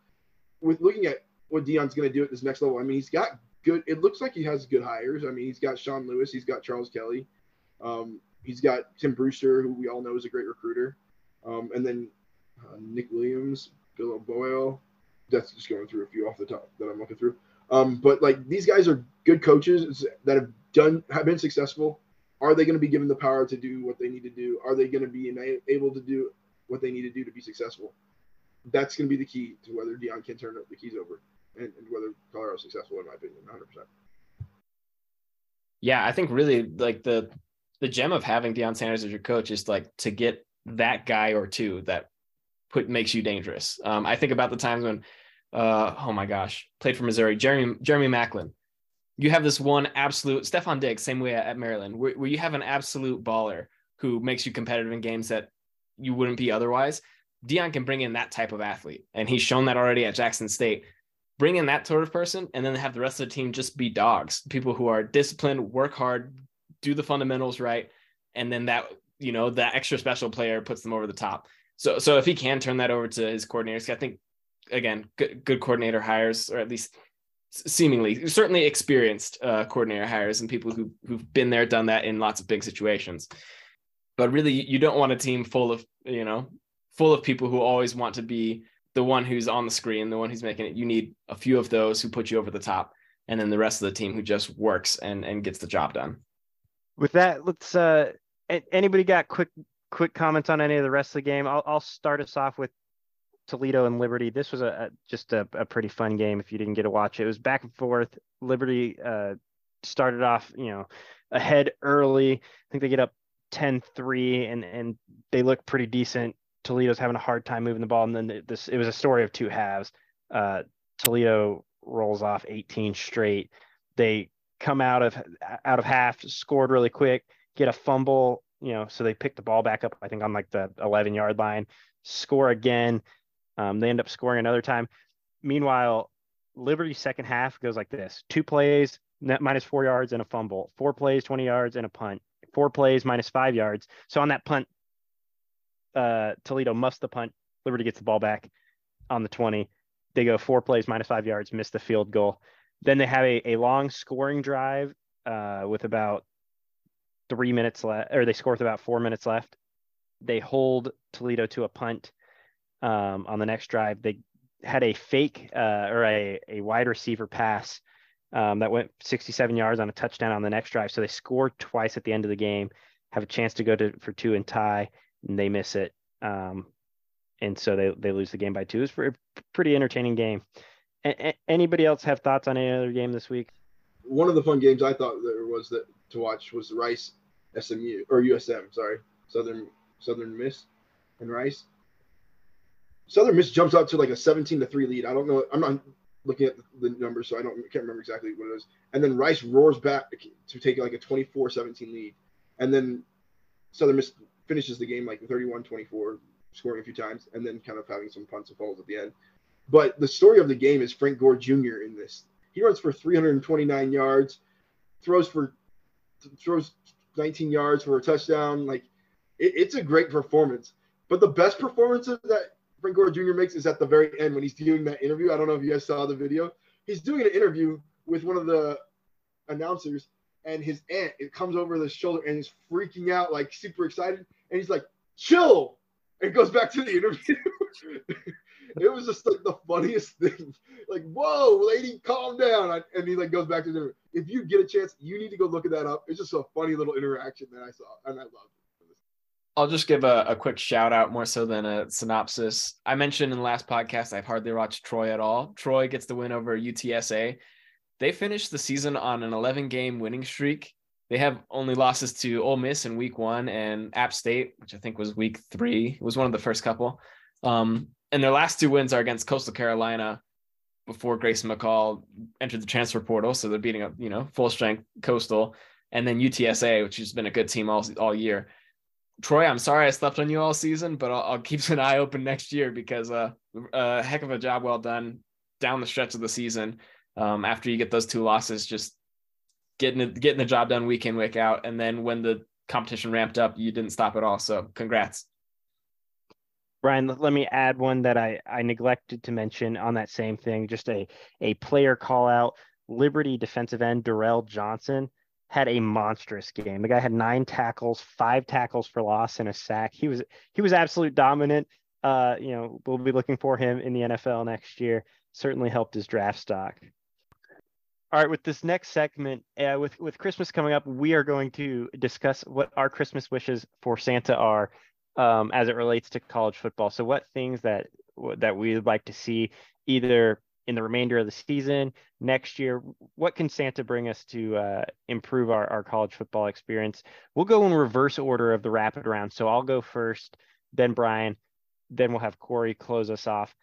With looking at what Deion's going to do at this next level, I mean, he's got good. It looks like he has good hires. I mean, he's got Sean Lewis, he's got Charles Kelly. Um, he's got Tim Brewster, who we all know is a great recruiter, um, and then uh, Nick Williams, Bill Boyle. That's just going through a few off the top that I'm looking through. Um, but like these guys are good coaches that have done have been successful are they going to be given the power to do what they need to do? Are they going to be able to do what they need to do to be successful? That's going to be the key to whether Deion can turn the keys over and, and whether Colorado's successful, in my opinion, 100%. Yeah, I think really like the the gem of having Deion Sanders as your coach is like to get that guy or two that put makes you dangerous. Um, I think about the times when, uh, oh my gosh, played for Missouri, Jeremy Jeremy Maclin. You have this one absolute Stefon Diggs, same way at Maryland, where, where you have an absolute baller who makes you competitive in games that you wouldn't be otherwise. Deion can bring in that type of athlete, and he's shown that already at Jackson State. Bring in that sort of person, and then have the rest of the team just be dogs, people who are disciplined, work hard, do the fundamentals right, and then that you know that extra special player puts them over the top. So so if he can turn that over to his coordinators, I think again good good coordinator hires or at least seemingly certainly experienced uh, coordinator hires and people who who've been there done that in lots of big situations. But really, you don't want a team full of you know full of people who always want to be the one who's on the screen, the one who's making it. You need a few of those who put you over the top, and then the rest of the team who just works and and gets the job done. With that, let's uh anybody got quick quick comments on any of the rest of the game? I'll, I'll start us off with Toledo and Liberty. This was a, a just a, a, pretty fun game. If you didn't get to watch it, it was back and forth. Liberty uh, started off, you know, ahead early. I think they get up 10-3 and and they look pretty decent. Toledo's having a hard time moving the ball, and then this it was a story of two halves. Uh, Toledo rolls off 18 straight. They come out of out of half, scored really quick, get a fumble, you know, so they pick the ball back up, I think on like the 11 yard line, score again. Um, they end up scoring another time. Meanwhile, Liberty second half goes like this: two plays, net minus four yards and a fumble, four plays, 20 yards and a punt, four plays minus five yards. So on that punt, uh, Toledo musts the punt. Liberty gets the ball back on the 20. They go four plays minus five yards, miss the field goal. Then they have a, a long scoring drive uh, with about three minutes left, or they score with about four minutes left. They hold Toledo to a punt um, on the next drive. They had a fake uh, or a, a wide receiver pass um, that went 67 yards on a touchdown on the next drive. So they score twice at the end of the game, have a chance to go to for two and tie, and they miss it. Um, and so they, they lose the game by two. It's a pretty entertaining game. A- anybody else have thoughts on any other game this week? One of the fun games I thought there was that to watch was Rice SMU or USM, sorry, Southern Southern Miss and Rice. Southern Miss jumps out to like a 17 to 3 lead. I don't know. I'm not looking at the numbers, so I don't can't remember exactly what it is. And then Rice roars back to take like a 24-17 lead. And then Southern Miss finishes the game like 31-24, scoring a few times, and then kind of having some punts and fumbles at the end. But the story of the game is Frank Gore Jr. in this. He runs for 329 yards, throws for throws 19 yards for a touchdown. Like it, it's a great performance. But the best performance that Frank Gore Jr. makes is at the very end when he's doing that interview. I don't know if you guys saw the video. He's doing an interview with one of the announcers, and his aunt it comes over his shoulder and he's freaking out, like super excited, and he's like, "Chill," and goes back to the interview. (laughs) it was just like the funniest thing. Like, whoa, lady, calm down. And he like goes back to the. interview. If you get a chance, you need to go look at that up. It's just a funny little interaction that I saw, and I love it. I'll just give a, a quick shout out more so than a synopsis. I mentioned in the last podcast I've hardly watched Troy at all. Troy gets the win over UTSA. They finished the season on an 11 game winning streak. They have only losses to Ole Miss in week one and App State, which I think was week three. It was one of the first couple. Um, and their last two wins are against Coastal Carolina before Grayson McCall entered the transfer portal. So they're beating up, you know, full strength Coastal, and then UTSA, which has been a good team all all year. Troy, I'm sorry I slept on you all season, but I'll, I'll keep an eye open next year because uh, a heck of a job well done down the stretch of the season. Um, after you get those two losses, just getting it, getting the job done week in week out, and then when the competition ramped up, you didn't stop at all. So congrats. Brian, let me add one that I, I neglected to mention on that same thing. Just a, a player call out. Liberty defensive end Durrell Johnson had a monstrous game. The guy had nine tackles, five tackles for loss, and a sack. He was he was absolute dominant. Uh, you know, we'll be looking for him in the NFL next year. Certainly helped his draft stock. All right, with this next segment, uh, with with Christmas coming up, we are going to discuss what our Christmas wishes for Santa are, um, as it relates to college football. So, what things that that we would like to see either in the remainder of the season, next year, what can Santa bring us to uh, improve our, our college football experience? We'll go in reverse order of the rapid round. So I'll go first, then Brian, then we'll have Corey close us off.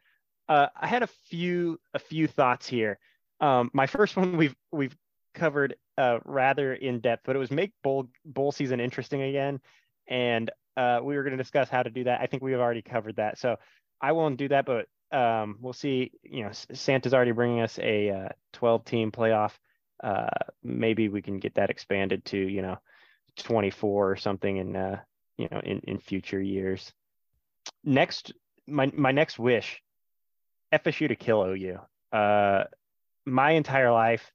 Uh, I had a few a few thoughts here. Um, my first (laughs) one we've we've covered uh, rather in depth, but it was make bowl bowl season interesting again, and uh, we were going to discuss how to do that. I think we have already covered that, so I won't do that. But um, we'll see. You know, Santa's already bringing us a uh, 12 team playoff. Uh, maybe we can get that expanded to you know 24 or something in uh, you know in in future years. Next, my my next wish, FSU to kill OU. Uh, my entire life,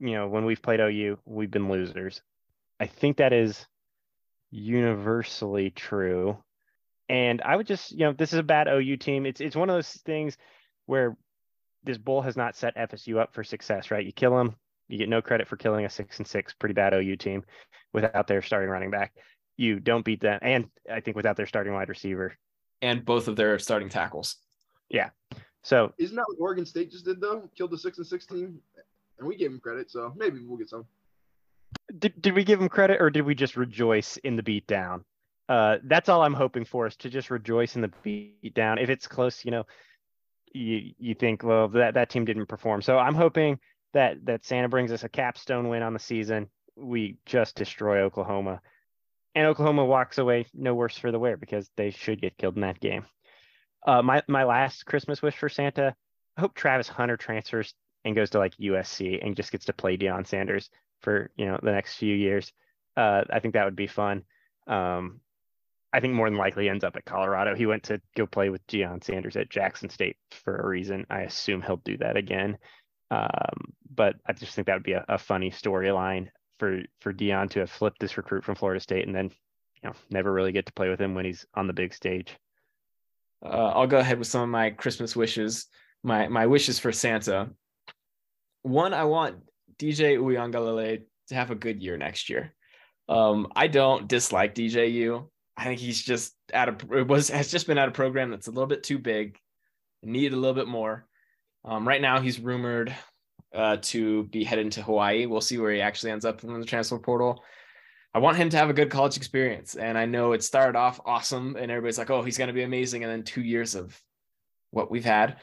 you know, when we've played OU, we've been losers. I think that is universally true. And I would just, you know, this is a bad OU team. It's it's one of those things where this bowl has not set FSU up for success, right? You kill them, you get no credit for killing a six and six pretty bad OU team without their starting running back. You don't beat them, and I think without their starting wide receiver and both of their starting tackles. Yeah. So isn't that what Oregon State just did though? Killed the six and six team, and we gave them credit, so maybe we'll get some. Did, did we give them credit or did we just rejoice in the beatdown? uh, that's all I'm hoping for is to just rejoice in the beat down. If it's close, you know, you you think, well, that that team didn't perform. So I'm hoping that that Santa brings us a capstone win on the season. We just destroy Oklahoma, and Oklahoma walks away no worse for the wear because they should get killed in that game. Uh, my my last Christmas wish for Santa, I hope Travis Hunter transfers and goes to like USC and just gets to play Deion Sanders for you know the next few years. Uh, I think that would be fun. Um, I think more than likely ends up at Colorado. He went to go play with Deion Sanders at Jackson State for a reason. I assume he'll do that again. Um, but I just think that would be a, a funny storyline for for Deion to have flipped this recruit from Florida State and then you know never really get to play with him when he's on the big stage. Uh, I'll go ahead with some of my Christmas wishes. My my wishes for Santa. One, I want DJ Uiagalelei to have a good year next year. Um, I don't dislike DJU. I think he's just at a it was has just been at a program that's a little bit too big, needed a little bit more. Um, right now, he's rumored uh, to be heading to Hawaii. We'll see where he actually ends up in the transfer portal. I want him to have a good college experience, and I know it started off awesome, and everybody's like, "Oh, he's going to be amazing," and then two years of what we've had.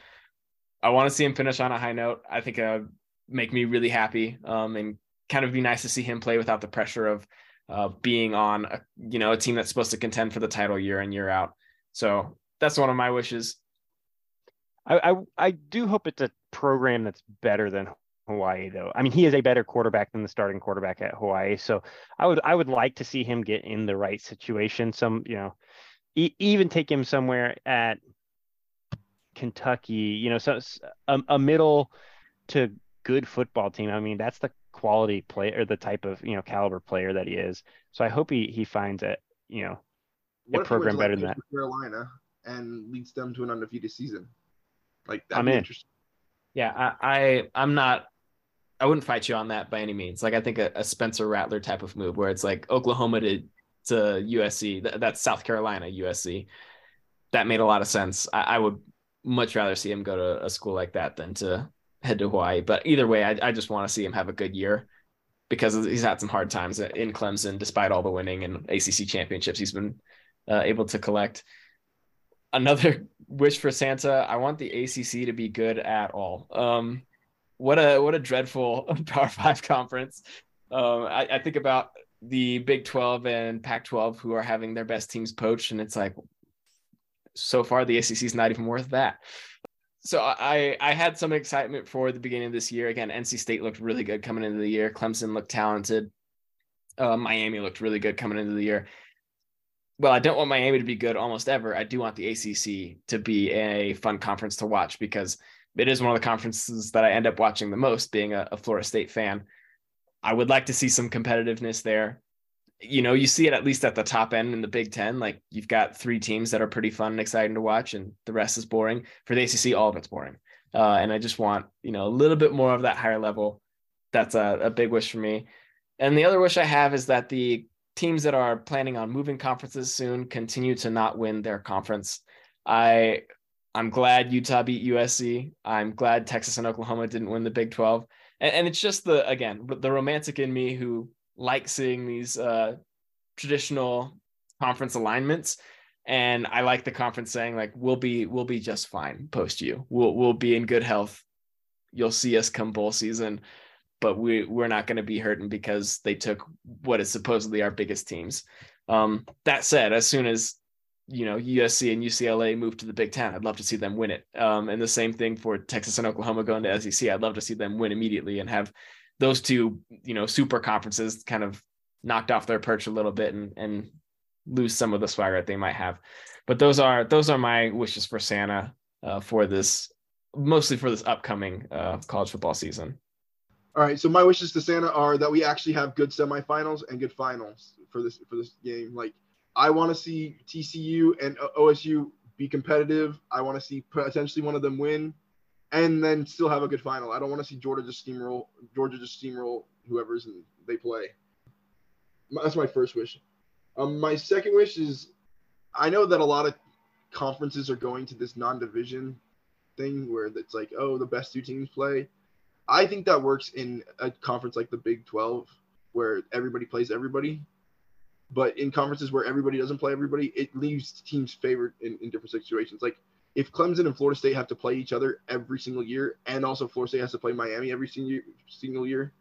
I want to see him finish on a high note. I think it would make me really happy, um, and kind of be nice to see him play without the pressure of uh, being on a, you know a team that's supposed to contend for the title year in year out. So that's one of my wishes. I, I, I do hope it's a program that's better than Hawaii though. I mean, he is a better quarterback than the starting quarterback at Hawaii. So I would I would like to see him get in the right situation. Some you know, e- even take him somewhere at Kentucky. You know, so a, a middle to good football team. I mean, that's the quality player or the type of you know caliber player that he is. So I hope he he finds it you know what a program better than that. Carolina and leads them to an undefeated season. Like I'm in. Yeah, I, I am not. I wouldn't fight you on that by any means. Like I think a, a Spencer Rattler type of move where it's like Oklahoma to to USC. that's South Carolina USC. That made a lot of sense. I, I would much rather see him go to a school like that than to head to Hawaii. But either way, I, I just want to see him have a good year because he's had some hard times in Clemson, despite all the winning and ACC championships he's been uh, able to collect. Another (laughs) wish for Santa: I want the ACC to be good at all. Um, what a what a dreadful (laughs) Power Five conference. Um, I, I think about the Big Twelve and Pac twelve who are having their best teams poached, and it's like so far the ACC is not even worth that so I I had some excitement for the beginning of this year. Again, NC State looked really good coming into the year. Clemson looked talented. Uh, Miami looked really good coming into the year. Well, I don't want Miami to be good almost ever. I do want the ACC to be a fun conference to watch because it is one of the conferences that I end up watching the most, being a, a Florida State fan. I would like to see some competitiveness there. you know, you see it at least at the top end in the Big Ten. Like you've got three teams that are pretty fun and exciting to watch, and the rest is boring. For the ACC, all of it's boring. Uh, and I just want, you know, a little bit more of that higher level. That's a, a big wish for me. And the other wish I have is that the teams that are planning on moving conferences soon continue to not win their conference. I I'm glad Utah beat USC. I'm glad Texas and Oklahoma didn't win the Big 12. And, and it's just the again the romantic in me who likes seeing these uh, traditional conference alignments. And I like the conference saying like we'll be we'll be just fine post you. We'll we'll be in good health. You'll see us come bowl season, but we we're not going to be hurting because they took what is supposedly our biggest teams. Um, that said, as soon as you know USC and UCLA move to the Big Ten, I'd love to see them win it. Um, and the same thing for Texas and Oklahoma going to SEC. I'd love to see them win immediately and have those two, you know, super conferences kind of knocked off their perch a little bit and and lose some of the swagger that they might have. But those are those are my wishes for Santa uh, for this, mostly for this upcoming uh, college football season. All right, so my wishes to Santa are that we actually have good semifinals and good finals for this for this game. Like I want to see TCU and OSU be competitive. I want to see potentially one of them win and then still have a good final. I don't want to see Georgia just steamroll Georgia just steamroll whoever's in, they play. That's my first wish. Um, my second wish is I know that a lot of conferences are going to this non-division thing where it's like, oh, the best two teams play. I think that works in a conference like the Big 12 where everybody plays everybody. But in conferences where everybody doesn't play everybody, it leaves teams favored in, in different situations. Like if Clemson and Florida State have to play each other every single year, and also Florida State has to play Miami every single single year,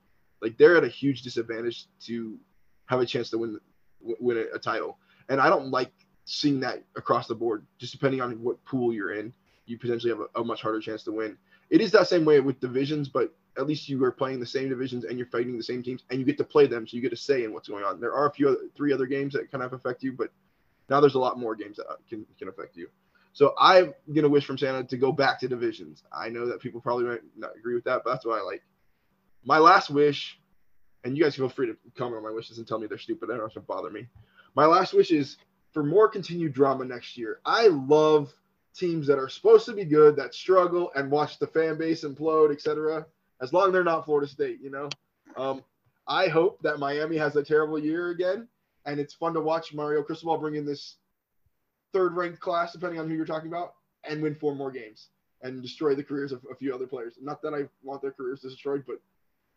like they're at a huge disadvantage to have a chance to win win a, a title. And I don't like seeing that across the board. Just depending on what pool you're in, you potentially have a, a much harder chance to win. It is that same way with divisions, but at least you are playing the same divisions and you're fighting the same teams, and you get to play them, so you get a say in what's going on. There are a few other, three other games that kind of affect you, but now there's a lot more games that uh, can can affect you. So I'm gonna wish from Santa to go back to divisions. I know that people probably might not agree with that, but that's what I like. My last wish, and you guys feel free to comment on my wishes and tell me they're stupid. They don't have to bother me. My last wish is for more continued drama next year. I love teams that are supposed to be good that struggle and watch the fan base implode, etc. As long as they're not Florida State, you know. Um, I hope that Miami has a terrible year again, and it's fun to watch Mario Cristobal bring in this third ranked class, depending on who you're talking about, and win four more games and destroy the careers of a few other players. Not that I want their careers destroyed, but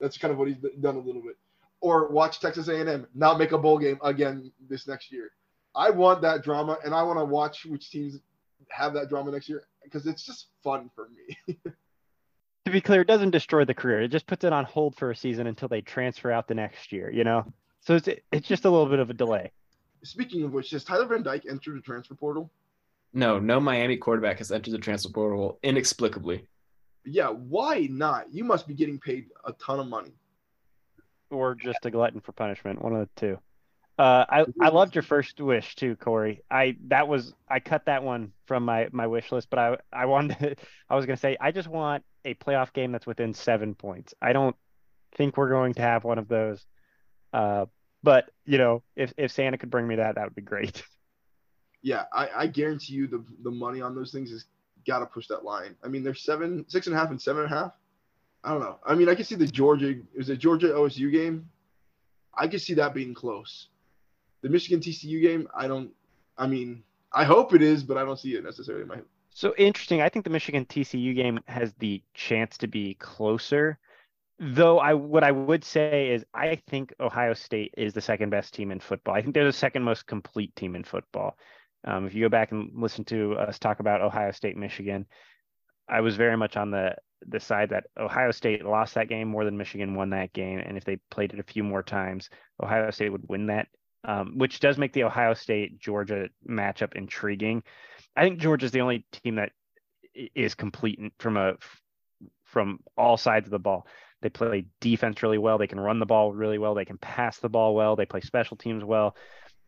that's kind of what he's done a little bit. Or watch Texas A&M not make a bowl game again this next year. I want that drama, and I want to watch which teams have that drama next year because it's just fun for me. (laughs) to be clear, it doesn't destroy the career. It just puts it on hold for a season until they transfer out the next year. You know, so it's it's just a little bit of a delay. Speaking of which, has Tyler Van Dyke entered the transfer portal? No, no Miami quarterback has entered the transfer portal inexplicably. Yeah, why not? You must be getting paid a ton of money. Or just a glutton for punishment, one of the two. Uh, I I loved your first wish too, Corey. I that was I cut that one from my my wish list, but I I wanted to, (laughs) I was gonna say I just want a playoff game that's within seven points. I don't think we're going to have one of those. Uh, but you know, if if Santa could bring me that, that would be great. (laughs) Yeah, I, I guarantee you the the money on those things is got to push that line. I mean, they're seven, six and a half, and seven and a half. I don't know. I mean, I can see the Georgia is it Georgia OSU game. I could see that being close. The Michigan TCU game, I don't. I mean, I hope it is, but I don't see it necessarily in my. So interesting. I think the Michigan TCU game has the chance to be closer Though I what I would say is I think Ohio State is the second best team in football. I think they're the second most complete team in football. Um, if you go back and listen to us talk about Ohio State, Michigan, I was very much on the the side that Ohio State lost that game more than Michigan won that game, and if they played it a few more times, Ohio State would win that, um, which does make the Ohio State Georgia matchup intriguing. I think Georgia is the only team that is complete from a from all sides of the ball. They play defense really well. They can run the ball really well. They can pass the ball well. They play special teams well.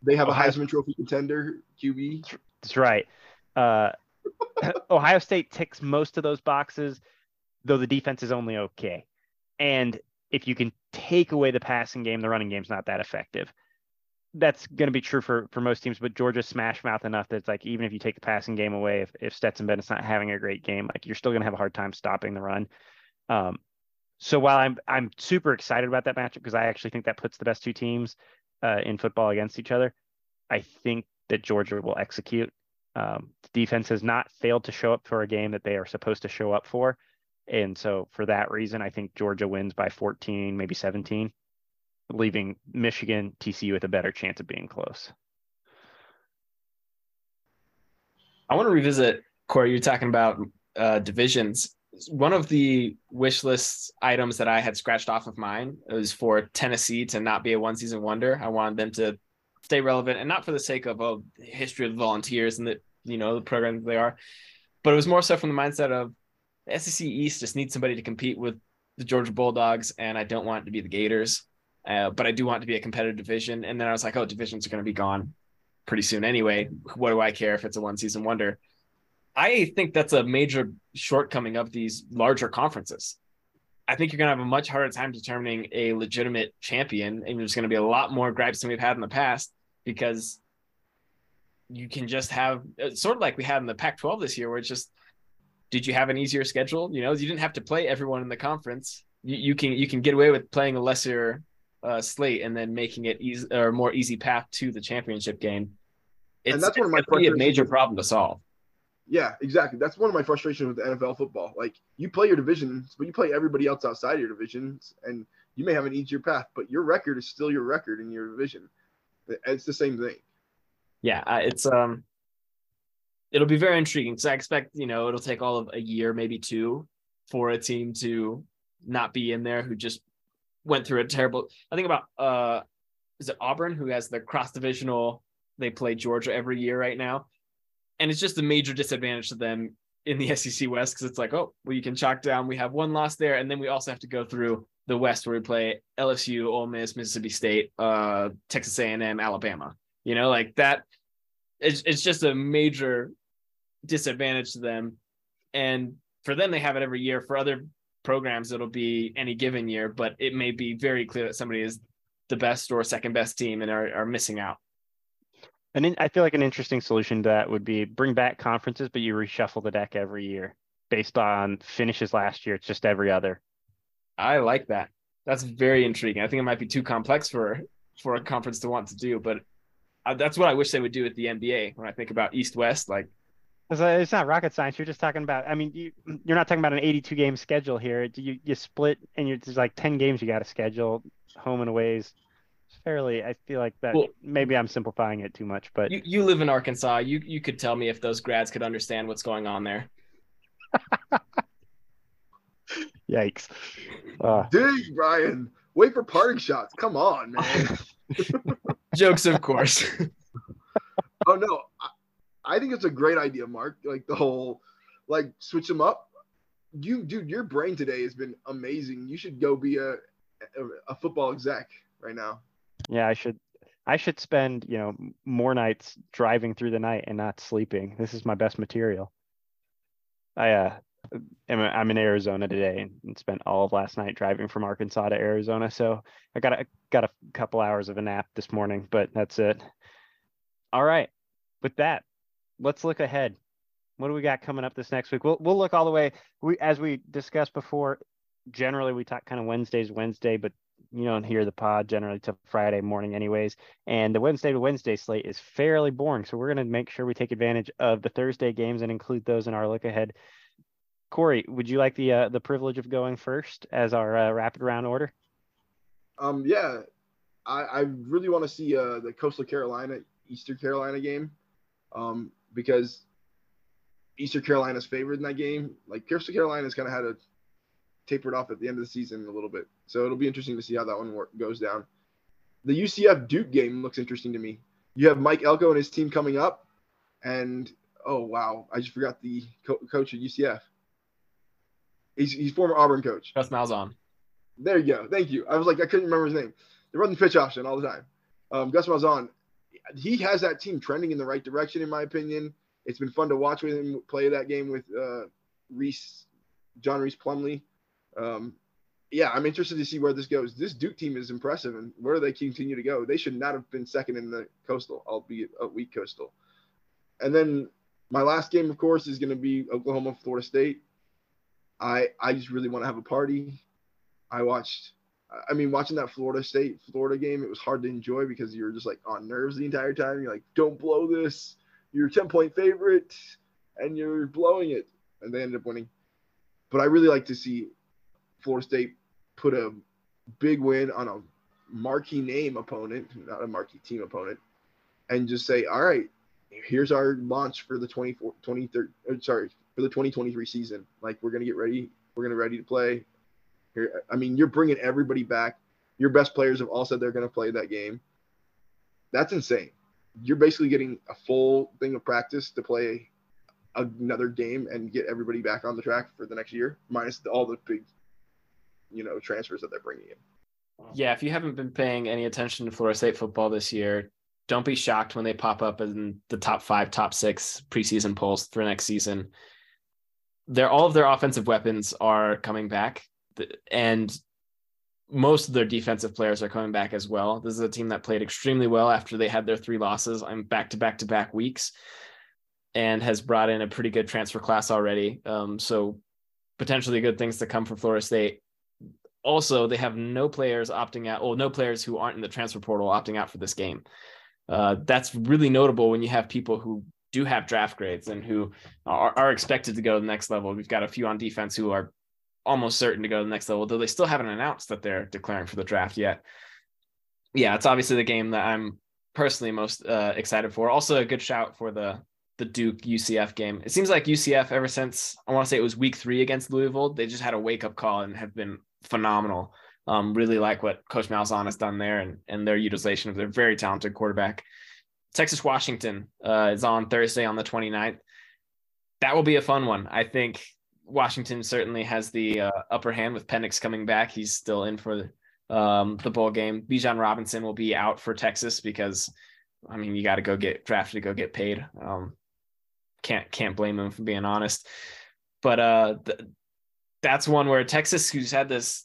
They have Ohio, a Heisman Trophy contender QB. That's right. Uh, (laughs) Ohio State ticks most of those boxes, though the defense is only okay. And if you can take away the passing game, the running game's not that effective. That's going to be true for for most teams, but Georgia's smash mouth enough that it's like even if you take the passing game away, if, if Stetson Bennett's not having a great game, like you're still going to have a hard time stopping the run. Um, so while I'm I'm super excited about that matchup because I actually think that puts the best two teams uh, in football against each other, I think that Georgia will execute. Um, the defense has not failed to show up for a game that they are supposed to show up for, and so for that reason, I think Georgia wins by 14, maybe 17 leaving Michigan, TCU with a better chance of being close. I want to revisit Corey. You're talking about uh, divisions. One of the wish list items that I had scratched off of mine was for Tennessee to not be a one season wonder. I wanted them to stay relevant and not for the sake of oh, the history of volunteers and the you know the program they are, but it was more so from the mindset of the SEC East just needs somebody to compete with the Georgia Bulldogs, and I don't want it to be the Gators. Uh, but I do want to be a competitive division. And then I was like, oh, divisions are going to be gone pretty soon anyway. What do I care if it's a one season wonder? I think that's a major shortcoming of these larger conferences. I think you're going to have a much harder time determining a legitimate champion, and there's going to be a lot more gripes than we've had in the past because you can just have uh, sort of like we had in the Pac-12 this year, where it's just, did you have an easier schedule? You know, you didn't have to play everyone in the conference. You, you can you can get away with playing a lesser uh, slate and then making it easy or more easy path to the championship game. It's, and that's one of my a major problem to solve. Yeah, exactly. That's one of my frustrations with NFL football. Like you play your divisions, but you play everybody else outside your divisions, and you may have an easier path, but your record is still your record in your division. It's the same thing. Yeah, it's um, it'll be very intriguing because I expect you know it'll take all of a year, maybe two, for a team to not be in there who just went through a terrible. I think about uh, is it Auburn who has the cross divisional? They play Georgia every year right now, and it's just a major disadvantage to them in the (laughs) SEC West because it's like, oh, well, you can chalk down. We have one loss there, and then we also have to go through the West where we play LSU, Ole Miss, Mississippi State, uh, Texas A&M, Alabama. You know, like that. It's it's just a major disadvantage to them, and for them they have it every year. For other programs it'll be any given year, but it may be very clear that somebody is the best or second best team and are, are missing out. And I feel like an interesting solution to that would be bring back conferences, but you reshuffle the deck every year based on finishes last year. It's just every other. I like that. That's very intriguing. I think it might be too complex for for a conference to want to do, but uh, that's what I wish they would do with the NBA. When I think about East West, like it's not rocket science. You're just talking about. I mean, you you're not talking about an 82 game schedule here. You you split and you're there's like 10 games you got to schedule, home and aways. It's fairly. I feel like that. Well, maybe I'm simplifying it too much, but you, you live in Arkansas. You you could tell me if those grads could understand what's going on there. (laughs) Yikes! Uh, Dang, Brian. Wait for parting shots. Come on, man. (laughs) Jokes, of course. (laughs) oh no. I think it's a great idea, Mark. Like the whole, like switch them up. You, dude, your brain today has been amazing. You should go be a, a, football exec right now. Yeah, I should. I should spend you know more nights driving through the night and not sleeping. This is my best material. I uh, am I'm in Arizona today and spent all of last night driving from Arkansas to Arizona. So I got a got a couple hours of a nap this morning, but that's it. All right. With that, let's look ahead. What do we got coming up this next week? We'll we'll look all the way. We as we discussed before. Generally, we talk kind of Wednesdays, Wednesday, but you don't hear the pod generally till Friday morning, anyways. And the Wednesday to Wednesday slate is fairly boring, so we're going to make sure we take advantage of the Thursday games and include those in our look ahead. Corey, would you like the uh, the privilege of going first as our uh, rapid round order? Um, yeah, I, I really want to see uh, the Coastal Carolina Eastern Carolina game. Um, because Eastern Carolina's favored in that game. Like Coastal Carolina's kind of had a tapered off at the end of the season a little bit, so it'll be interesting to see how that one work, goes down. The UCF Duke game looks interesting to me. You have Mike Elko and his team coming up, and oh wow, I just forgot the co- coach at UCF. He's he's former Auburn coach. Gus Malzahn. There you go. Thank you. I was like I couldn't remember his name. They run the pitch option all the time. Um, Gus Malzahn he has that team trending in the right direction, in my opinion. It's been fun to watch with him play that game with uh, Rhys, John Rhys Plumlee. Um, yeah, I'm interested to see where this goes. This Duke team is impressive, and where they continue to go? They should not have been second in the Coastal, albeit a weak Coastal. And then my last game, of course, is going to be Oklahoma, Florida State. I I just really want to have a party. I watched. I mean, watching that Florida State Florida game, it was hard to enjoy because you're just like on nerves the entire time. You're like, don't blow this. You're a 10 point favorite, and you're blowing it. And they ended up winning. But I really like to see Florida State put a big win on a marquee name opponent, not a marquee team opponent, and just say, all right, here's our launch for the 24, 23, uh, sorry, for the 2023 season. Like we're going to get ready. We're going to ready to play. I mean, you're bringing everybody back. Your best players have all said they're going to play that game. That's insane. You're basically getting a full thing of practice to play another game and get everybody back on the track for the next year, minus all the big, you know, transfers that they're bringing in. Yeah, if you haven't been paying any attention to Florida State football this year, don't be shocked when they pop up in the top five, top six preseason polls for next season. They're all of their offensive weapons are coming back, and most of their defensive players are coming back as well. This is a team that played extremely well after they had their three losses. I'm back to back to back weeks, and has brought in a pretty good transfer class already. Um, so potentially good things to come from Florida State. Also, they have no players opting out, well, no players who aren't in the transfer portal opting out for this game. Uh, that's really notable when you have people who do have draft grades and who are, are expected to go to the next level. We've got a few on defense who are almost certain to go to the next level, though they still haven't announced that they're declaring for the draft yet. Yeah, it's obviously the game that I'm personally most uh, excited for. Also, a good shout for the the Duke UCF game. It seems like UCF ever since I want to say it was week three against Louisville, they just had a wake up call and have been phenomenal. Um, really like what Coach Malzahn has done there and, and their utilization of their very talented quarterback. Texas Washington uh, is on Thursday on the 29th. That will be a fun one. I think Washington certainly has the uh, upper hand with Penix coming back. He's still in for um, the bowl game. Bijan Robinson will be out for Texas because, I mean, you got to go get drafted to go get paid. Um, can't can't blame him for being honest. But uh, th- that's one where Texas, who's had this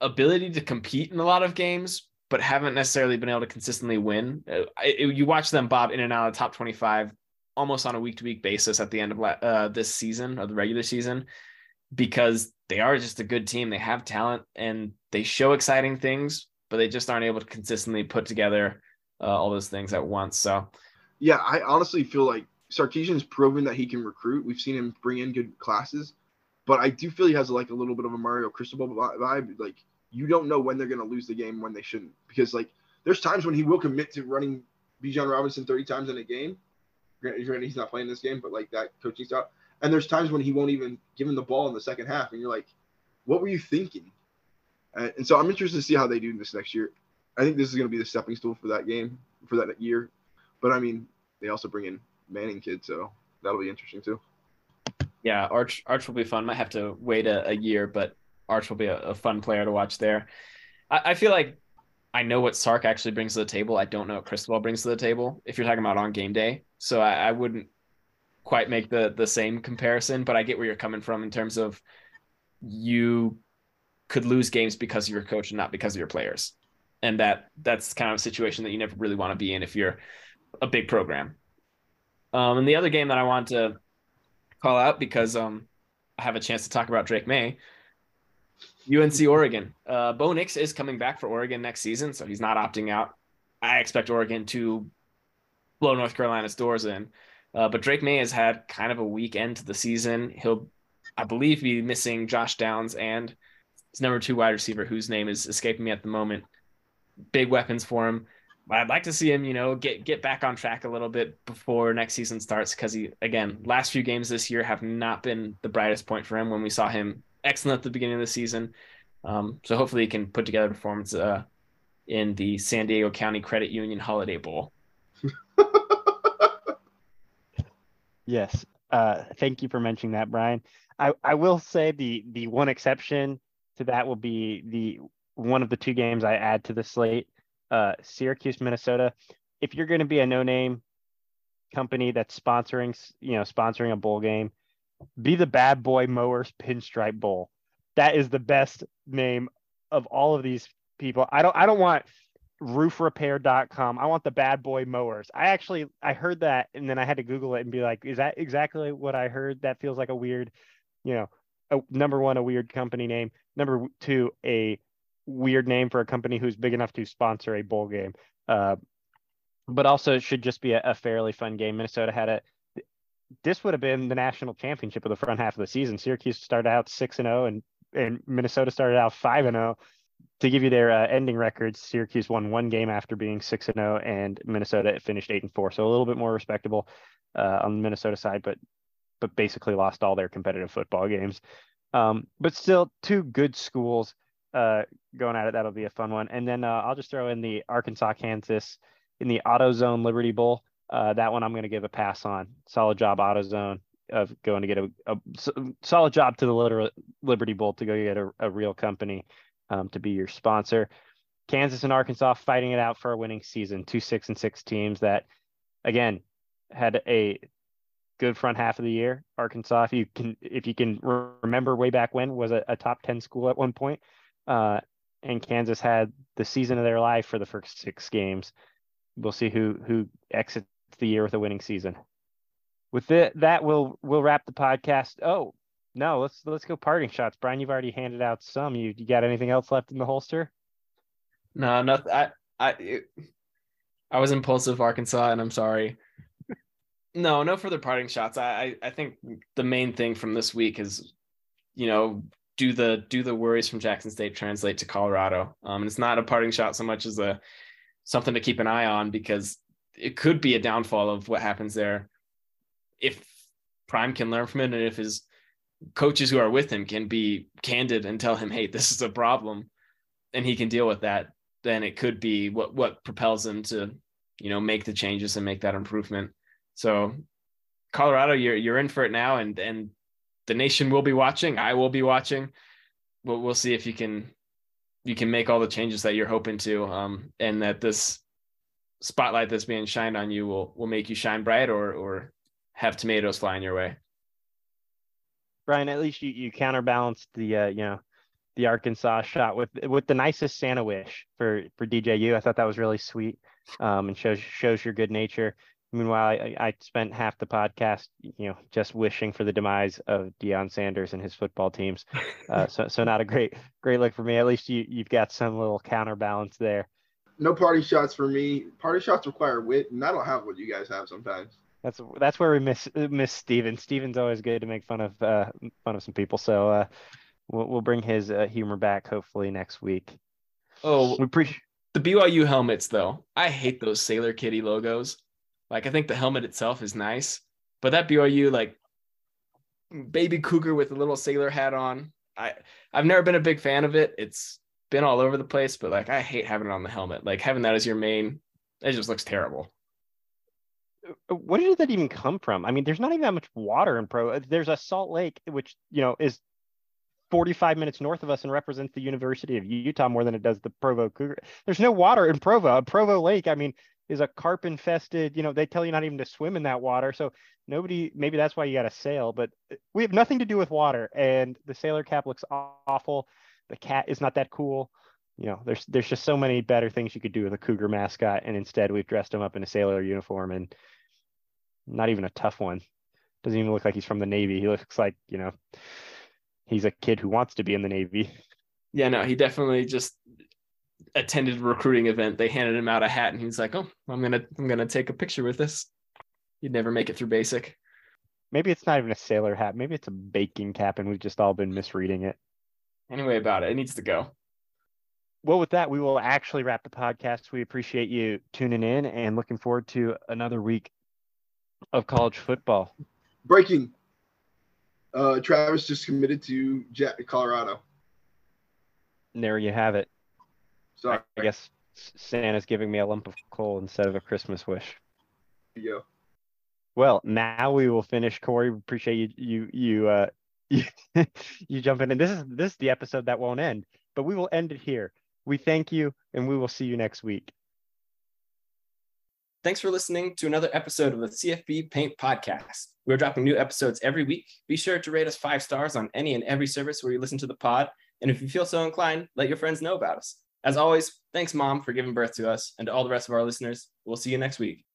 ability to compete in a lot of games, but haven't necessarily been able to consistently win. Uh, it, you watch them bob in and out of the top 25 almost on a week to week basis at the end of uh, this season or the regular season because they are just a good team. They have talent and they show exciting things, but they just aren't able to consistently put together uh, all those things at once. So, yeah, I honestly feel like Sarkisian's proven that he can recruit. We've seen him bring in good classes, but I do feel he has like a little bit of a Mario Cristobal vibe. Like you don't know when they're going to lose the game when they shouldn't, because like there's times when he will commit to running Bijan Robinson 30 times in a game. Granted, he's not playing this game, but like that coaching style. And there's times when he won't even give him the ball in the second half, and you're like, what were you thinking? And, and so I'm interested to see how they do this next year. I think this is going to be the stepping stool for that game for that year. But I mean, they also bring in Manning kid, so that'll be interesting too yeah, Arch Arch will be fun. Might have to wait a, a year, but Arch will be a, a fun player to watch there. I, I, feel like I know what Sark actually brings to the table. I don't know what Cristobal brings to the table. If you're talking about on game day, so I, I wouldn't quite make the the same comparison, but I get where you're coming from in terms of you could lose games because of your coach and not because of your players, and that that's kind of a situation that you never really want to be in if you're a big program. Um, and the other game that I want to call out because um, I have a chance to talk about Drake Maye, UNC Oregon. Uh, Bo Nix is coming back for Oregon next season, so he's not opting out. I expect Oregon to blow North Carolina's doors in. Uh, but Drake Maye has had kind of a weak end to the season. He'll, I believe, be missing Josh Downs and his number two wide receiver, whose name is escaping me at the moment. Big weapons for him. I'd like to see him, you know, get get back on track a little bit before next season starts because he again, last few games this year have not been the brightest point for him when we saw him excellent at the beginning of the season. Um, so hopefully he can put together a performance uh, in the San Diego County Credit Union Holiday Bowl. Yes. Uh, thank you for mentioning that, Brian. I, I will say the the one exception to that will be the one of the two games I add to the slate uh, Syracuse, Minnesota. If you're going to be a no-name company that's sponsoring, you know, sponsoring a bowl game, be the Bad Boy Mowers Pinstripe Bowl. that is the best name of all of these people. I don't I don't want roofrepair.com. I want the bad boy mowers. I actually I heard that and then I had to Google it and be like, is that exactly what I heard? That feels like a weird, you know, a, number one, a weird company name. Number two, a weird name for a company who's big enough to sponsor a bowl game. Uh, but also it should just be a, a fairly fun game. Minnesota had a this would have been the national championship of the front half of the season. Syracuse started out six and zero, oh and and Minnesota started out five and zero. Oh to give you their uh, ending records, Syracuse won one game after being six and zero, and Minnesota finished eight and four. So a little bit more respectable uh, on the Minnesota side, but but basically lost all their competitive football games. Um, but still, two good schools uh, going at it. That'll be a fun one. And then uh, I'll just throw in the Arkansas Kansas in the AutoZone Liberty Bowl. Uh, that one I'm going to give a pass on. Solid job, AutoZone, of going to get a, a solid job to the Liberty Bowl to go get a, a real company um, to be your sponsor. Kansas and Arkansas fighting it out for a winning season. Two six and six teams that, again, had a good front half of the year. Arkansas, if you can, if you can remember way back when, was a, a top ten school at one point, uh, and Kansas had the season of their life for the first six games. We'll see who who exits the year with a winning season. With it, that we'll we'll wrap the podcast. Oh, no, let's let's go parting shots. Brian, you've already handed out some. You you got anything else left in the holster? No, nothing. I I it, I was impulsive, Arkansas, and I'm sorry. (laughs) no, no further parting shots. I, I I think the main thing from this week is, you know, do the do the worries from Jackson State translate to Colorado? Um, and it's not a parting shot so much as a something to keep an eye on because it could be a downfall of what happens there if Prime can learn from it and if his coaches who are with him can be candid and tell him, "Hey, this is a problem," and he can deal with that, then it could be what what propels him to, you know, make the changes and make that improvement. So, Colorado, you're you're in for it now, and and the nation will be watching. I will be watching. We'll we'll see if you can you can make all the changes that you're hoping to, um, and that this spotlight that's being shined on you will will make you shine bright or or have tomatoes flying your way. Brian, at least you, you counterbalanced the uh, you know the Arkansas shot with with the nicest Santa wish for for DJU. I thought that was really sweet, um, and shows shows your good nature. Meanwhile, I, I spent half the podcast, you know, just wishing for the demise of Deion Sanders and his football teams. (laughs) Uh, so so not a great great look for me. At least you you've got some little counterbalance there. No party shots for me. Party shots require wit, and I don't have what you guys have sometimes. That's that's where we miss miss Steven. Steven's always good to make fun of uh, fun of some people. So uh, we'll we'll bring his uh, humor back hopefully next week. Oh, we appreciate the BYU helmets though. I hate those Sailor Kitty logos. Like I think the helmet itself is nice, but that BYU like baby cougar with a little sailor hat on. I I've never been a big fan of it. It's been all over the place, but like I hate having it on the helmet. Like having that as your main, it just looks terrible. Uh, where did that even come from? I mean, there's not even that much water in Pro. Uh, there's a Salt Lake, which you know is 45 minutes north of us and represents the University of Utah more than it does the Provo Cougar. There's no water in Provo. A Provo Lake, I mean, is a carp infested. You know, they tell you not even to swim in that water. So nobody, maybe that's why you got a sail. But uh, we have nothing to do with water. And the sailor cap looks awful. The cat is not that cool. You know, there's there's just so many better things you could do with a cougar mascot, and instead we've dressed him up in a sailor uniform and not even a tough one. Doesn't even look like he's from the Navy. He looks like, you know, he's a kid who wants to be in the Navy. Yeah, no, he definitely just attended a recruiting event. They handed him out a hat and he's like, Oh, I'm gonna I'm gonna take a picture with this. He'd never make it through basic. Maybe it's not even a sailor hat. Maybe it's a baking cap and we've just all been misreading it. Anyway, about it. It needs to go. Well, with that, we will actually wrap the podcast. We appreciate you tuning in and looking forward to another week of college football. Breaking. Uh, Travis just committed to Colorado. And there you have it. Sorry. I guess Santa's giving me a lump of coal instead of a Christmas wish. Yeah. Well, now we will finish. Corey, appreciate you you you uh you, (laughs) you jumping in. This is this is the episode that won't end, but we will end it here. We thank you and we will see you next week. Thanks for listening to another episode of the CFB Paint Podcast. We're dropping new episodes every week. Be sure to rate us five stars on any and every service where you listen to the pod. And if you feel so inclined, let your friends know about us. As always, thanks, Mom, for giving birth to us. And to all the rest of our listeners, we'll see you next week.